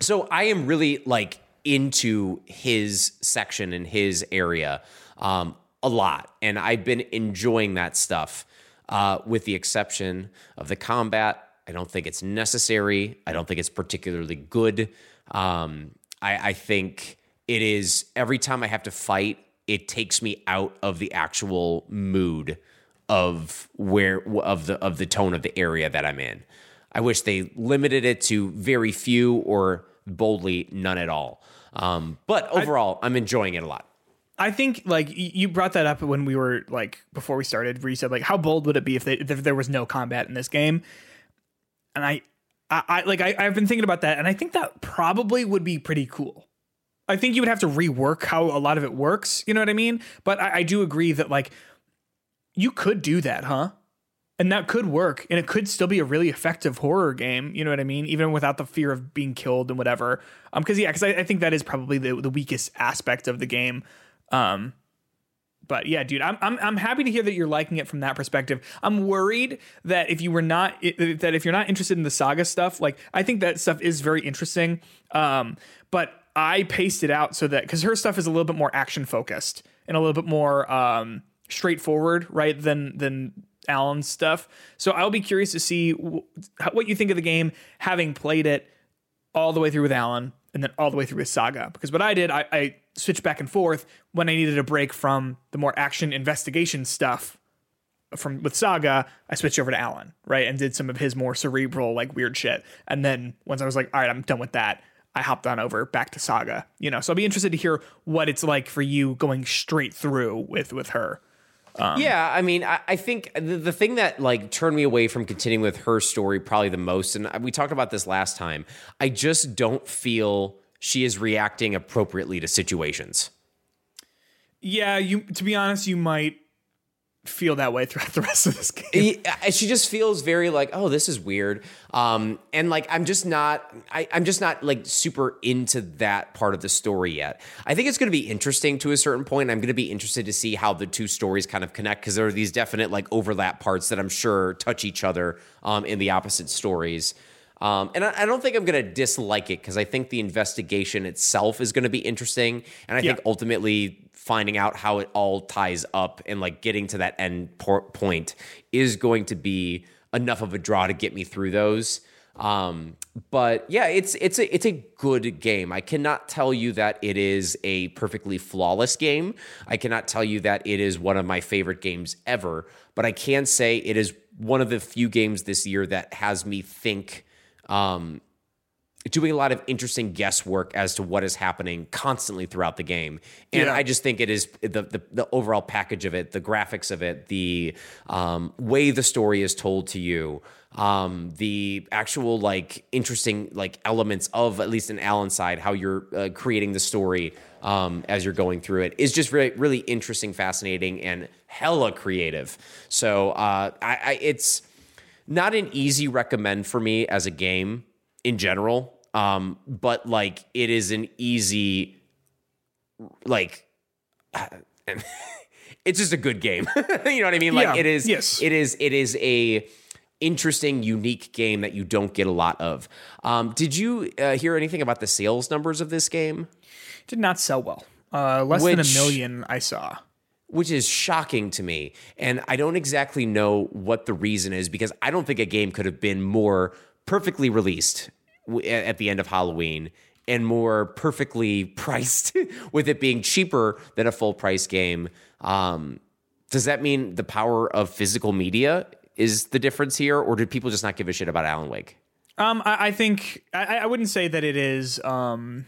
so I am really like into his section and his area um, a lot, and I've been enjoying that stuff. Uh, with the exception of the combat, I don't think it's necessary. I don't think it's particularly good. Um, I, I think it is every time I have to fight, it takes me out of the actual mood of where of the of the tone of the area that I'm in. I wish they limited it to very few or boldly none at all. Um, but overall, I, am enjoying it a lot. I think like you brought that up when we were like before we started, where you said like how bold would it be if they if there was no combat in this game? And I, I, I like I, I've been thinking about that, and I think that probably would be pretty cool. I think you would have to rework how a lot of it works. You know what I mean? But I, I do agree that like you could do that, huh? And that could work, and it could still be a really effective horror game. You know what I mean? Even without the fear of being killed and whatever. Um, because yeah, because I, I think that is probably the the weakest aspect of the game. Um, but yeah, dude, I'm, I'm I'm happy to hear that you're liking it from that perspective. I'm worried that if you were not that if you're not interested in the saga stuff, like I think that stuff is very interesting. Um, but I paced it out so that because her stuff is a little bit more action focused and a little bit more um straightforward, right? Than than Alan's stuff. So I'll be curious to see w- what you think of the game, having played it all the way through with Alan and then all the way through with Saga. Because what I did, I, I switched back and forth when I needed a break from the more action investigation stuff from with Saga, I switched over to Alan, right? And did some of his more cerebral, like weird shit. And then once I was like, all right, I'm done with that, I hopped on over back to Saga. You know, so I'll be interested to hear what it's like for you going straight through with with her. Um, yeah, I mean, I, I think the, the, thing that like turned me away from continuing with her story probably the most, and we talked about this last time. I just don't feel she is reacting appropriately to situations. Yeah, you. To be honest, you might feel that way throughout the rest of this game. She just feels very like, oh, this is weird. Um, and like, I'm just not, I, I'm just not like super into that part of the story yet. I think it's going to be interesting to a certain point. I'm going to be interested to see how the two stories kind of connect because there are these definite like overlap parts that I'm sure touch each other um, in the opposite stories. Um, and I, I, don't think I'm going to dislike it because I think the investigation itself is going to be interesting. And I yeah. think ultimately finding out how it all ties up and like getting to that end point is going to be enough of a draw to get me through those. Um, but yeah, it's it's a it's a good game. I cannot tell you that it is a perfectly flawless game. I cannot tell you that it is one of my favorite games ever. But I can say it is one of the few games this year that has me think um, doing a lot of interesting guesswork as to what is happening constantly throughout the game. And yeah. I just think it is the, the, the overall package of it, the graphics of it, the um, way the story is told to you, um, the actual like interesting like elements of at least an Alan side, how you're uh, creating the story um, as you're going through it is just really really interesting, fascinating, and hella creative. So uh, I, I it's not an easy recommend for me as a game in general. Um, but like it is an easy, like, it's just a good game. you know what I mean? Like yeah, it is. Yes. It is. It is a interesting, unique game that you don't get a lot of. Um, did you uh, hear anything about the sales numbers of this game? Did not sell well. Uh, less Which, than a million I saw which is shocking to me. And I don't exactly know what the reason is because I don't think a game could have been more perfectly released at the end of Halloween and more perfectly priced with it being cheaper than a full price game. Um, Does that mean the power of physical media is the difference here, or did people just not give a shit about Alan Wake? Um, I, I think I, I wouldn't say that it is um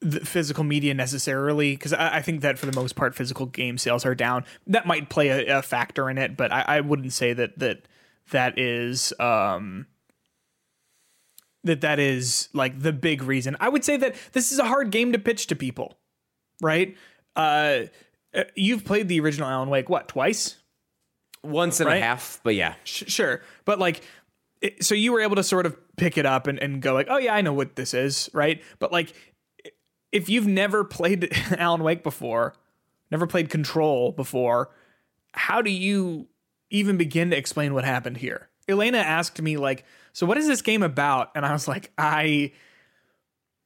the physical media necessarily because I, I think that for the most part physical game sales are down. That might play a, a factor in it, but I, I wouldn't say that that that is um that that is like the big reason. I would say that this is a hard game to pitch to people, right? Uh, uh, you've played the original Alan Wake what twice? Once and Right. a half, but yeah. Sh- sure but like it, so you were able to sort of pick it up and, and go like oh yeah i know what this is right but like if you've never played alan wake before never played control before how do you even begin to explain what happened here elena asked me like so what is this game about and i was like i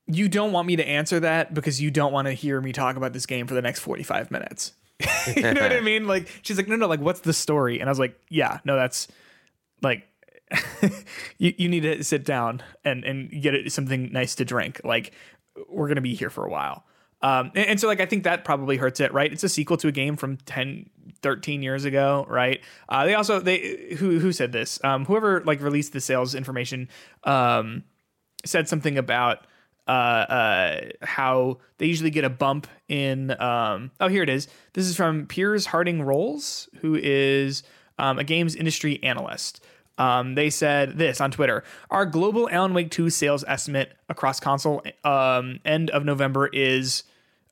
you don't want me to answer that because you don't want to hear me talk about this game for the next 45 minutes you know what I mean? Like she's like, no, no, like what's the story? And I was like, yeah, no, that's like you you need to sit down and and get it something nice to drink. Like we're gonna be here for a while. Um, and, and so like I think that probably hurts it, right? It's a sequel to a game from 10, 13 years ago, right? Uh, they also they who who said this? Um, whoever like released the sales information um, said something about uh, uh, how they usually get a bump in. Um, oh, here it is. This is from Piers Harding Rolls, who is um, a games industry analyst. Um, they said this on Twitter: Our global Alan Wake 2 sales estimate across console um, end of November is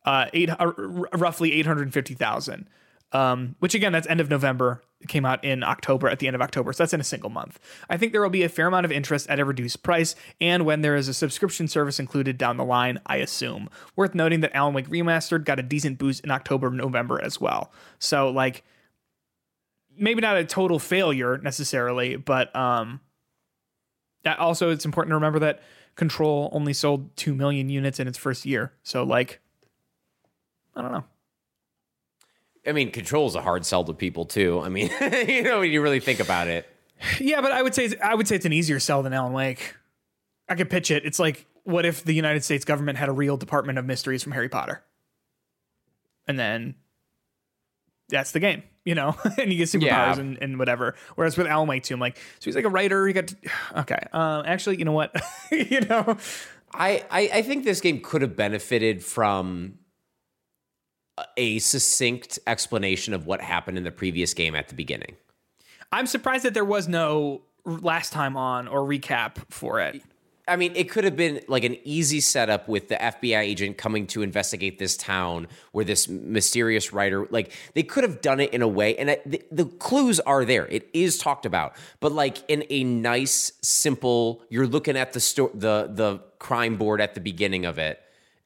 uh, eight, uh, roughly eight hundred fifty thousand. Um, which again, that's end of November. It came out in October, at the end of October. So that's in a single month. I think there will be a fair amount of interest at a reduced price, and when there is a subscription service included down the line, I assume. Worth noting that Alan Wake Remastered got a decent boost in October, November as well. So like, maybe not a total failure necessarily, but um, that also it's important to remember that Control only sold two million units in its first year. So like, I don't know. I mean, control is a hard sell to people too. I mean, you know, when you really think about it. Yeah, but I would say I would say it's an easier sell than Alan Wake. I could pitch it. It's like, what if the United States government had a real Department of Mysteries from Harry Potter, and then that's the game, you know, and you get superpowers Yeah. and, and whatever. Whereas with Alan Wake 2, I'm like, so he's like a writer. He got to, okay. Um, actually, you know what, you know, I, I I think this game could have benefited from a succinct explanation of what happened in the previous game at the beginning. I'm surprised that there was no last time on or recap for it. I mean, it could have been like an easy setup with the FBI agent coming to investigate this town where this mysterious writer, like, they could have done it in a way, and I, the, the clues are there. It is talked about, but like in a nice, simple. You're looking at the sto- the the crime board at the beginning of it,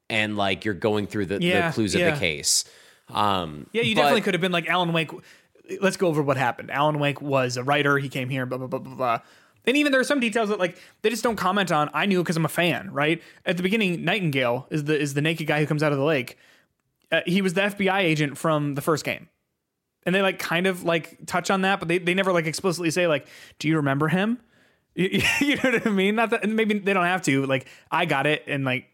and like you're going through the, Yeah, the clues of the case. Um, Yeah, you but- definitely could have been like Alan Wake. Let's go over what happened. Alan Wake was a writer. He came here, blah blah blah blah blah. And even there are some details that like they just don't comment on. I knew because I'm a fan, right? At the beginning, Nightingale is the is the naked guy who comes out of the lake. Uh, he was the FBI agent from the first game, and they like kind of like touch on that, but they they never like explicitly say like, "Do you remember him?" You, you know what I mean? Not that maybe they don't have to. Like I got it, and like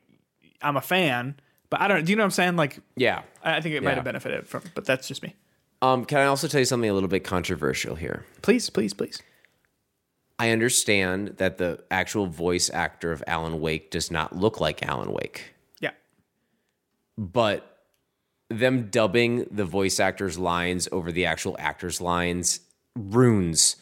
I'm a fan, but I don't. Do you know what I'm saying? Like yeah. I I think it might have benefited from, but that's just me. Um, can I also tell you something a little bit controversial here? Please, please, please. I understand that the actual voice actor of Alan Wake does not look like Alan Wake, Yeah. but them dubbing the voice actor's lines over the actual actor's lines ruins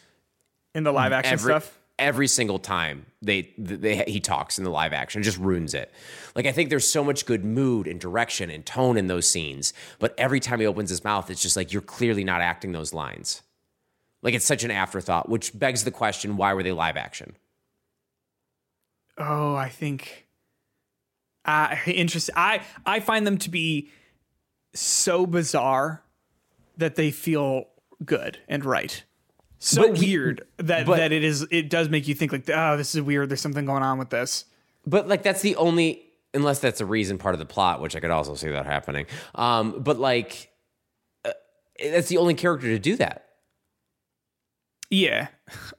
In the live action every stuff. every single time they, they he talks in the live action. It just ruins it. Like I think there's so much good mood and direction and tone in those scenes, but every time he opens his mouth, it's just like you're clearly not acting those lines. Like it's such an afterthought, which begs the question: Why were they live action? Oh, I think. Uh, interesting. I I find them to be so bizarre that they feel good and right. So But he- weird that but- that it is. It does make you think like, oh, this is weird. There's something going on with this. But like that's the only unless that's a reason part of the plot, which I could also see that happening. Um, but like uh, that's the only character to do that. Yeah.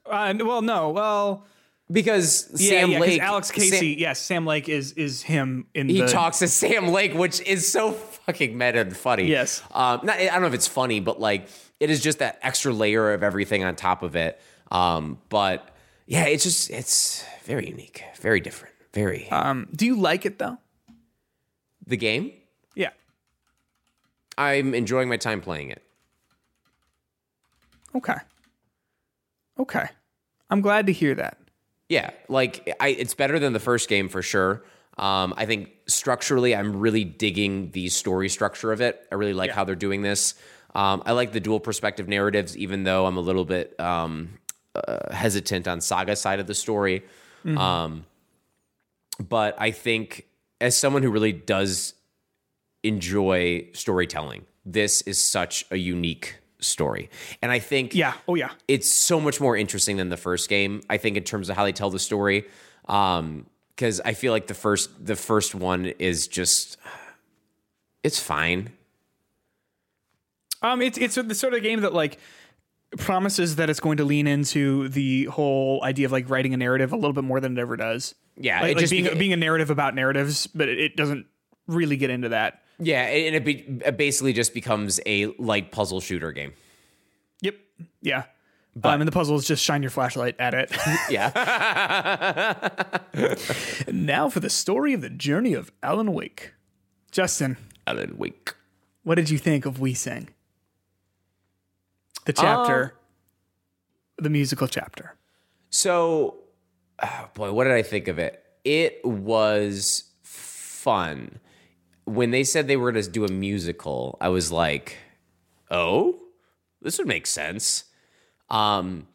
Uh, well, no. Well, because Yeah, Sam yeah, 'cause Lake, Alex Sam- Casey. yes, Sam Lake is is him in the he the. talks to Sam Lake, which is so fucking meta and funny. Yes. Um, not, I don't know if it's funny, but like it is just that extra layer of everything on top of it. Um, but yeah, it's just it's very unique, very different, very Um, do you like it though? the game. Yeah. I'm enjoying my time playing it. Okay. Okay. I'm glad to hear that. Yeah, like I, it's better than the first game for sure. Um, I think structurally, I'm really digging the story structure of it. I really like how they're doing this. Um, I like the dual perspective narratives, even though I'm a little bit um, uh, hesitant on Saga side of the story. Um, but I think as someone who really does enjoy storytelling, this is such a unique story, and I think Yeah. Oh yeah. it's so much more interesting than the first game. I think in terms of how they tell the story, Um because I feel like the first the first one is just it's fine. Um, it's it's the sort of game that like promises that it's going to lean into the whole idea of like writing a narrative a little bit more than it ever does. Yeah, like, it like just being being a narrative about narratives, but it, it doesn't really get into that. Yeah, and it, be, it basically just becomes a light puzzle shooter game. Yep. Yeah. But, um, and the puzzle is just shine your flashlight at it. Yeah, now for the story of the journey of Alan Wake. Justin, Alan Wake. what did you think of We Sing? The chapter, the musical chapter. So, oh boy, what did I think of it? It was fun. When they said they were going to do a musical, I was like, "Oh, this would make sense." Um,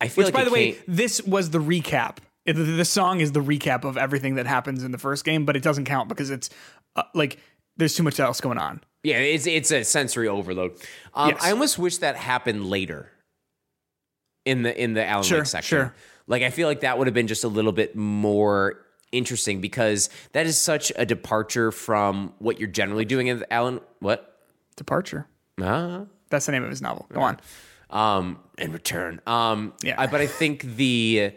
I feel Which, like by the way, this was the recap. The, song is the recap of everything that happens in the first game, but it doesn't count because it's uh, like there's too much else going on. yeah, it's it's a sensory overload. Um, Yes. I almost wish that happened later in the in the Alan Sure, Wake section. sure. Like, I feel like that would have been just a little bit more interesting because that is such a departure from what you're generally doing in Alan. What? Departure. Ah. That's the name of his novel. Go on. um, in return. Um, Yeah. I- but I think the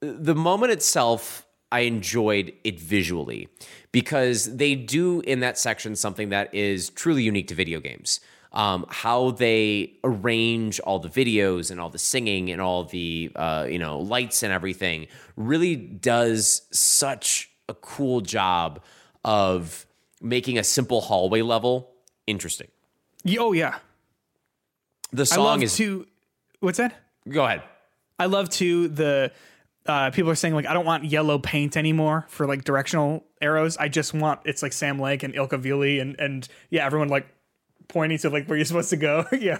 the moment itself, I enjoyed it visually because they do in that section something that is truly unique to video games. Um, how they arrange all the videos and all the singing and all the uh, you know lights and everything really does such a cool job of making a simple hallway level interesting. Oh yeah. The I song love is to. What's that? go ahead. I love to the. Uh, people are saying like I don't want yellow paint anymore for like directional arrows. I just want it's like Sam Lake and Ilkka Villi and and yeah everyone like pointing to like where you're supposed to go. yeah.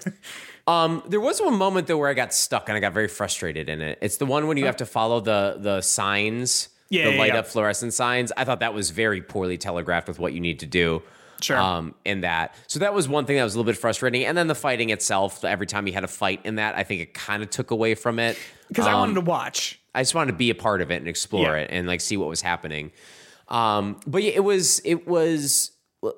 Um, there was one moment though where I got stuck and I got very frustrated in it. It's the one when you have to follow the the signs, Yeah, the yeah, light yeah. up fluorescent signs. I thought that was very poorly telegraphed with what you need to do. Sure. Um, in that, so that was one thing that was a little bit frustrating. And then the fighting itself, every time you had a fight in that, I think it kind of took away from it. Because I wanted to watch. I just wanted to be a part of it and explore Yeah. it and like see what was happening. Um, but yeah, it was it was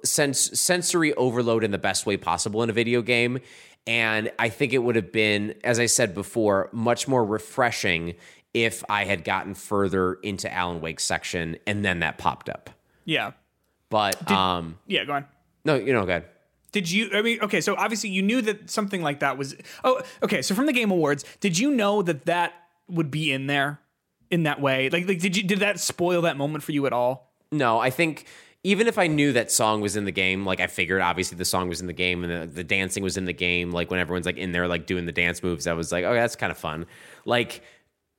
sens- sensory overload in the best way possible in a video game, and I think it would have been, as I said before, much more refreshing if I had gotten further into Alan Wake's section and then that popped up. Yeah. But um, Yeah. Go on. no, you know, good. Did you? I mean, okay. So obviously you knew that something like that was. Oh, okay. So from the Game Awards, did you know that that would be in there in that way? Like, like did you? Did that spoil that moment for you at all? No, I think even if I knew that song was in the game, like I figured obviously the song was in the game and the, the dancing was in the game, like when everyone's like in there like doing the dance moves, I was like, oh, that's kind of fun. Like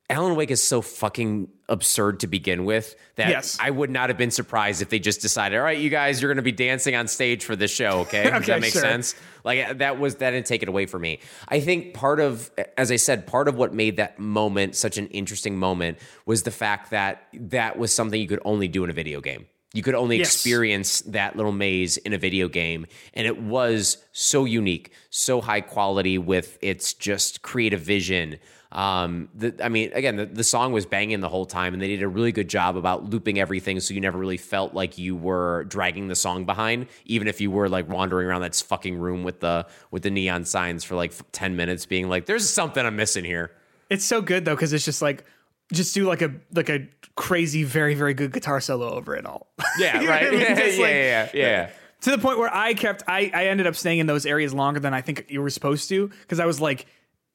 Alan Wake is so fucking absurd to begin with that Yes. I would not have been surprised if they just decided, all right, you guys, you're going to be dancing on stage for this show, okay? Does that make sure. sense? Like that was that didn't take it away from me. I think part of, as I said, part of what made that moment such an interesting moment was the fact that that was something you could only do in a video game. You could only Yes. experience that little maze in a video game, and it was so unique, so high quality with its just creative vision. Um, the, I mean, again, the, the song was banging the whole time, and they did a really good job about looping everything, so you never really felt like you were dragging the song behind, even if you were like wandering around that fucking room with the with the neon signs for like ten minutes, being like, "There's something I'm missing here." It's so good though because it's just like just do like a like a crazy, very very good guitar solo over it all. Yeah, You know right. I mean? Yeah, Just yeah, like- yeah, yeah. to the point where I kept I I ended up staying in those areas longer than I think you were supposed to because I was like,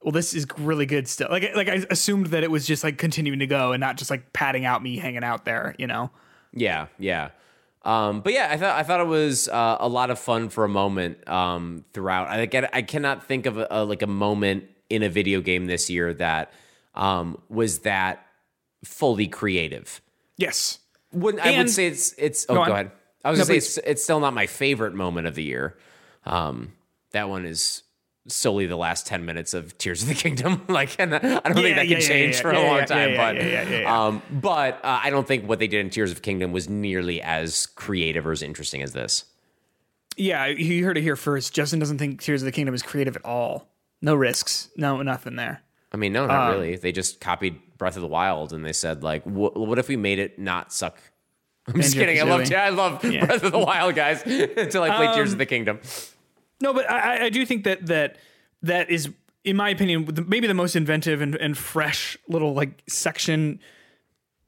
well, this is really good still. Like like I assumed that it was just like continuing to go and not just like padding out me hanging out there, you know. Yeah, yeah. Um, but yeah, I thought I thought it was uh, a lot of fun for a moment um, throughout. I get I cannot think of a, a, like a moment in a video game this year that um, was that fully creative. Yes. Wouldn't I would say it's it's. Oh, Go go, ahead. I was No, gonna say it's, it's still not my favorite moment of the year. Um, that one is solely the last ten minutes of Tears of the Kingdom. like, and I don't think that yeah, can yeah, change yeah, for yeah, a long yeah, time. yeah, but yeah, yeah, yeah, yeah. um, but uh, I don't think what they did in Tears of the Kingdom was nearly as creative or as interesting as this. Yeah, you heard it here first. Justin doesn't think Tears of the Kingdom is creative at all. No risks. No nothing there. I mean, no, not Um, really. They just copied Breath of the Wild and they said like, "Wh- what if we made it not suck? I'm just kidding. I love, Banjo-Kazooie. I love Breath of the Wild, guys. Until I played Tears Um, of the Kingdom. No, but I, I- I do think that that that is, in my opinion, maybe the most inventive and, and fresh little like section,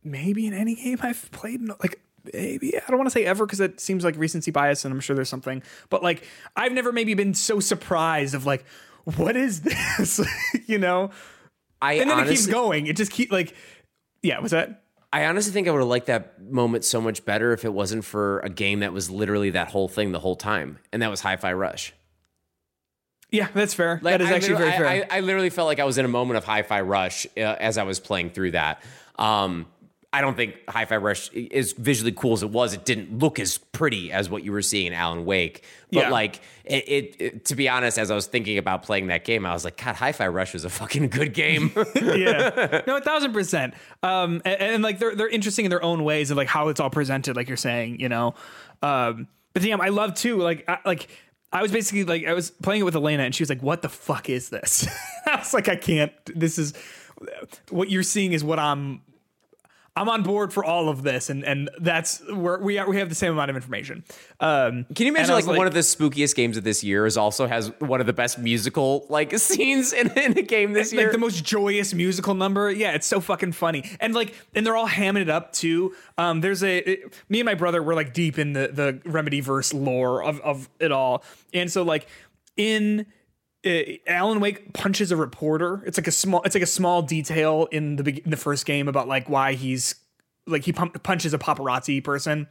maybe in any game I've played. Like maybe I don't want to say ever because it seems like recency bias, and I'm sure there's something. But like I've never maybe been so surprised of like, what is this? you know? I And then honestly, it keeps going. It just keep like, yeah. Was that? I honestly think I would have liked that moment so much better if it wasn't for a game that was literally that whole thing the whole time, and that was Hi-Fi Rush. Yeah, that's fair. Like, that is I actually very fair. I, I, I literally felt like I was in a moment of Hi-Fi Rush uh, as I was playing through that. Um, I don't think Hi-Fi Rush, as visually cool as it was, it didn't look as pretty as what you were seeing in Alan Wake. But Yeah. like, it, it, it- to be honest, as I was thinking about playing that game, I was like, God, Hi-Fi Rush was a fucking good game. yeah, no, a thousand percent. Um, and, and, like they're they're interesting in their own ways of like how it's all presented, like you're saying, you know. Um, but damn, I love too. Like, I, like I was basically like I was playing it with Elena, and she was like, "What the fuck is this?" I was like, "I can't. This is what you're seeing is what I'm." I'm on board for all of this, and and that's where we are. We have the same amount of information. Um, Can you imagine I like, one of the spookiest games of this year is also has one of the best musical like scenes in, in a game this year? like the most joyous musical number. Yeah, it's so fucking funny. And like, and they're all hamming it up too. Um, there's a it- me and my brother were like deep in the the Remedy verse lore of of it all, and so like in. Uh, Alan Wake punches a reporter. It's like a small. It's like a small detail in the in the first game about like why he's like he punches a paparazzi person,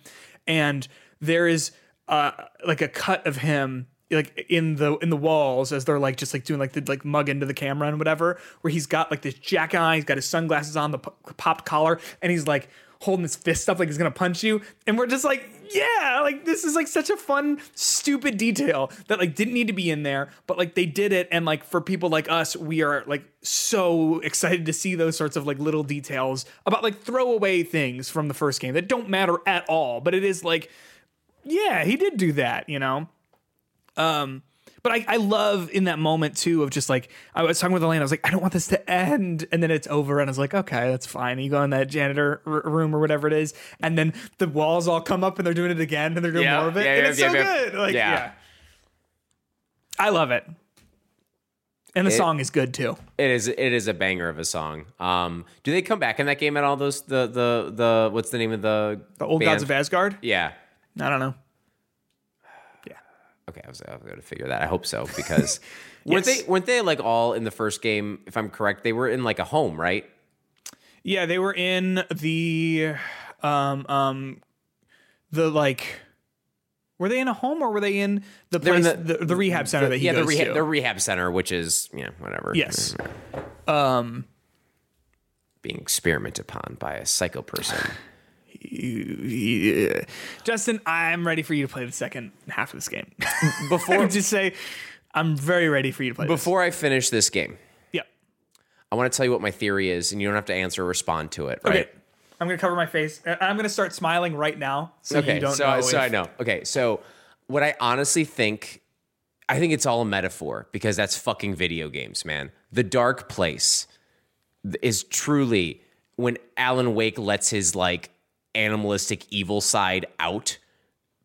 and there is uh like a cut of him like in the in the walls as they're like just like doing like the like mug into the camera and whatever where he's got like this jacket on he's got his sunglasses on the p- popped collar and he's like holding his fist up like he's gonna punch you. And we're just like yeah like this is like such a fun stupid detail that like didn't need to be in there but like they did it. And like for people like us we are like so excited to see those sorts of like little details about like throwaway things from the first game that don't matter at all. But it is like yeah he did do that you know? Um, but I, I love in that moment too of just like I was talking with Elaine. I was like, I don't want this to end, and then it's over, and I was like, okay, that's fine. And you go in that janitor r- room or whatever it is, and then the walls all come up, and they're doing it again, and they're doing Yeah, more of it, yeah, and yeah, it's so good. Like, Yeah. yeah. I love it, and the It- song is good too. It is it is a banger of a song. Um, do they come back in that game at all? Those the the the what's the name of the The old band? gods of Asgard. Yeah. I don't know. Okay, I was, I was going to figure that. I hope so because weren't they weren't they like all in the first game? If I'm correct, they were in like a home, right? Yeah, they were in the um um the like. Were they in a home or were they in the They're in place, the- the, the, rehab center that he yeah, goes the rehab to? the rehab center, which is you know whatever. Yes. Um, being experimented upon by a psycho person. Yeah. Justin, I'm ready for you to play the second half of this game. Before just say, I'm very ready for you to play. before I finish this game, this. yeah. I want to tell you what my theory is, and you don't have to answer or respond to it. Right? Okay. I'm gonna cover my face. Uh, I'm gonna start smiling right now, so okay, you don't so know. so if- I know. Okay, so what I honestly think, I think it's all a metaphor because that's fucking video games, man. The dark place is truly when Alan Wake lets his like animalistic evil side out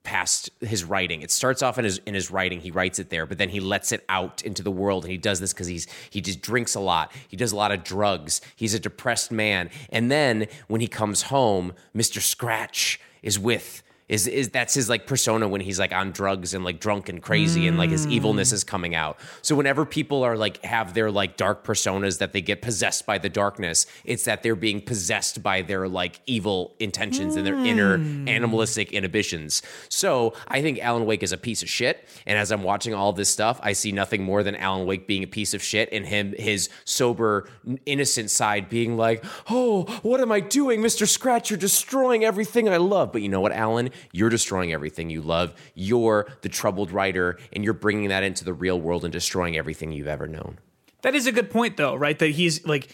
past his writing. It starts off in his in his writing. He writes it there, but then he lets it out into the world, and he does this because he's he just drinks a lot. He does a lot of drugs. He's a depressed man, and then when he comes home, Mister Scratch is with is is that's his like persona when he's like on drugs and like drunk and crazy and like his evilness is coming out. So whenever people are like have their like dark personas that they get possessed by the darkness, it's that they're being possessed by their like evil intentions and their inner hmm. animalistic inhibitions. So I think Alan Wake is a piece of shit. And as I'm watching all this stuff, I see nothing more than Alan Wake being a piece of shit and him his sober, innocent side being like, "Oh, what am I doing, Mr. Scratch? You're destroying everything I love." But you know what, Alan? You're destroying everything you love. You're the troubled writer, and you're bringing that into the real world and destroying everything you've ever known. That is a good point, though, right? That he's like,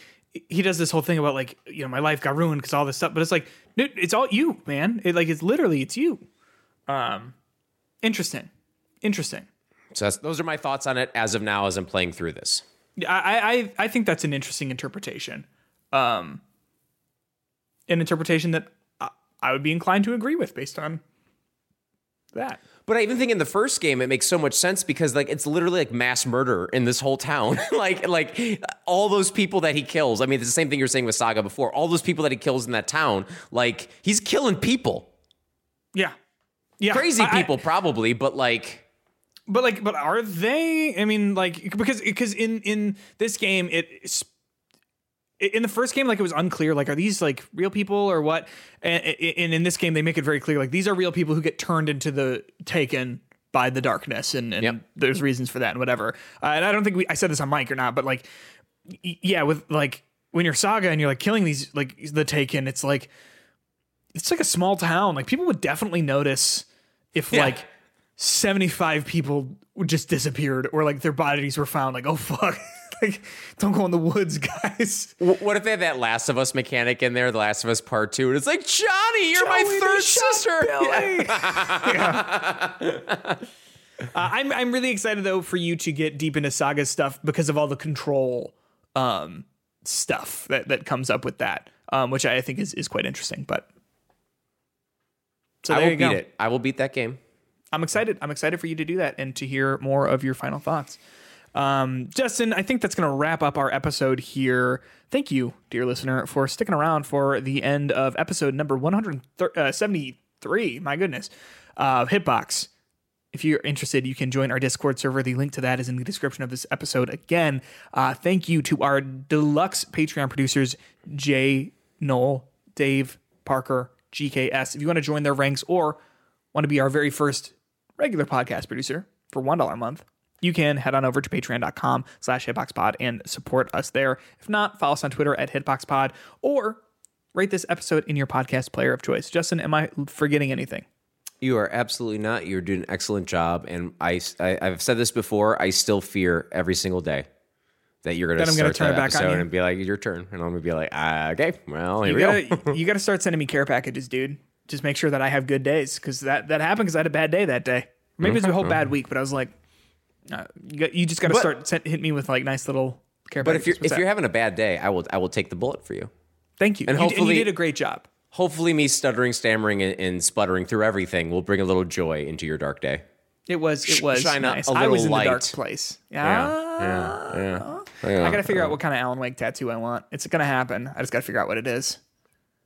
he does this whole thing about like, you know, my life got ruined because all this stuff, but it's like, dude, it's all you, man. It like, it's literally, it's you. Um, interesting, interesting. So that's, those are my thoughts on it as of now, as I'm playing through this. Yeah, I, I, I think that's an interesting interpretation. Um, an interpretation that I, I would be inclined to agree with based on that. But I even think in the first game it makes so much sense because like it's literally like mass murder in this whole town. like like all those people that he kills. I mean, it's the same thing you were saying with Saga before. All those people that he kills in that town, like he's killing people. Yeah, yeah, Crazy I- I- people probably, but like But like, but are they? I mean, like, because because in in this game, it in the first game, like it was unclear. Like, are these like real people or what? And, and in this game, they make it very clear. Like, these are real people who get turned into the taken by the darkness, and, and Yep. there's reasons for that and whatever. Uh, and I don't think we I said this on mic or not, but like, y- yeah, with like when you're Saga and you're like killing these like the taken, it's like it's like a small town. Like people would definitely notice if Yeah. like 75 people just disappeared or like their bodies were found like oh fuck like don't go in the woods guys what if they had that Last of Us mechanic in there, The Last of Us Part Two, and it's like Johnny, you're my Joey, they third sister. Billy. Yeah. Uh, I'm I'm really excited though for you to get deep into Saga stuff because of all the control um stuff that that comes up with that um which I think is is quite interesting but so I there will you beat go. it. I will beat that game. I'm excited. I'm excited for you to do that and to hear more of your final thoughts. Um, Justin, I think that's going to wrap up our episode here. Thank you, dear listener, for sticking around for the end of episode number 173. My goodness. Uh, Hitbox. If you're interested, you can join our Discord server. The link to that is in the description of this episode. Again, uh, thank you to our deluxe Patreon producers, Jay, Knol, Dave, Parker, GKS. If you want to join their ranks or want to be our very first regular podcast producer for $1 a month, you can head on over to patreon.com slash hitboxpod and support us there. If not, follow us on Twitter at hitboxpod or rate this episode in your podcast player of choice. Justin, am I forgetting anything? You are absolutely not. You're doing an excellent job, and I, I I've said this before. I still fear every single day that you're going to gonna turn it that back on episode and be like, "Your turn," and I'm going to be like, ah, "Okay, well, here You we gotta, you gotta start sending me care packages, dude. Just make sure that I have good days because that, that happened because I had a bad day that day. Maybe it was a whole bad week, but I was like, uh, you, got, you just got to start send, hit me with like nice little care But if you're What's if you're having a bad day, I will I will take the bullet for you. thank you. and You- and hopefully- you did a great job. Hopefully, me stuttering, stammering, and, and sputtering through everything will bring a little joy into your dark day. It was it was shine nice. a I was in little the dark place. Yeah, Yeah. yeah, yeah. I gotta figure out what kind of Alan Wake tattoo I want. It's gonna happen. I just gotta figure out what it is.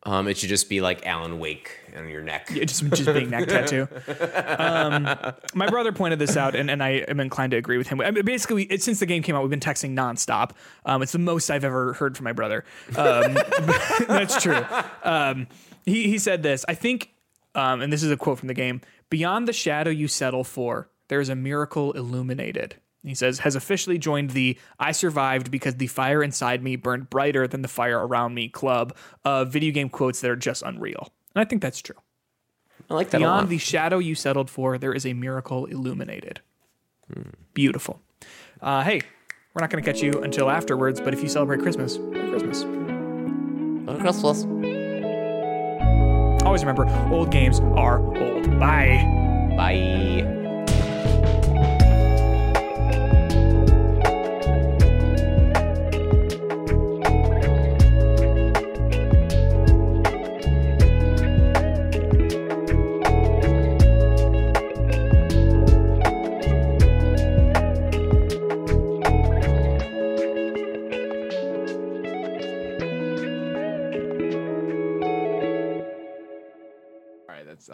Um, it should just be like Alan Wake on your neck. It just just being neck tattoo. Um, my brother pointed this out, and, and I am inclined to agree with him. I mean, basically, it, since the game came out, we've been texting nonstop. Um, it's the most I've ever heard from my brother. Um, that's true. Um, he he said this. I think, um, and this is a quote from the game: "Beyond the shadow you settle for, there is a miracle illuminated." He says, has officially joined the I survived because the fire inside me burned brighter than the fire around me club of video game quotes that are just unreal. And I think that's true. I like that a Beyond the shadow you settled for, there is a miracle illuminated. Beautiful. Uh, hey, we're not going to catch you until afterwards, but if you celebrate Christmas, Merry Christmas. Merry Christmas. Always remember, old games are old. Bye. Bye.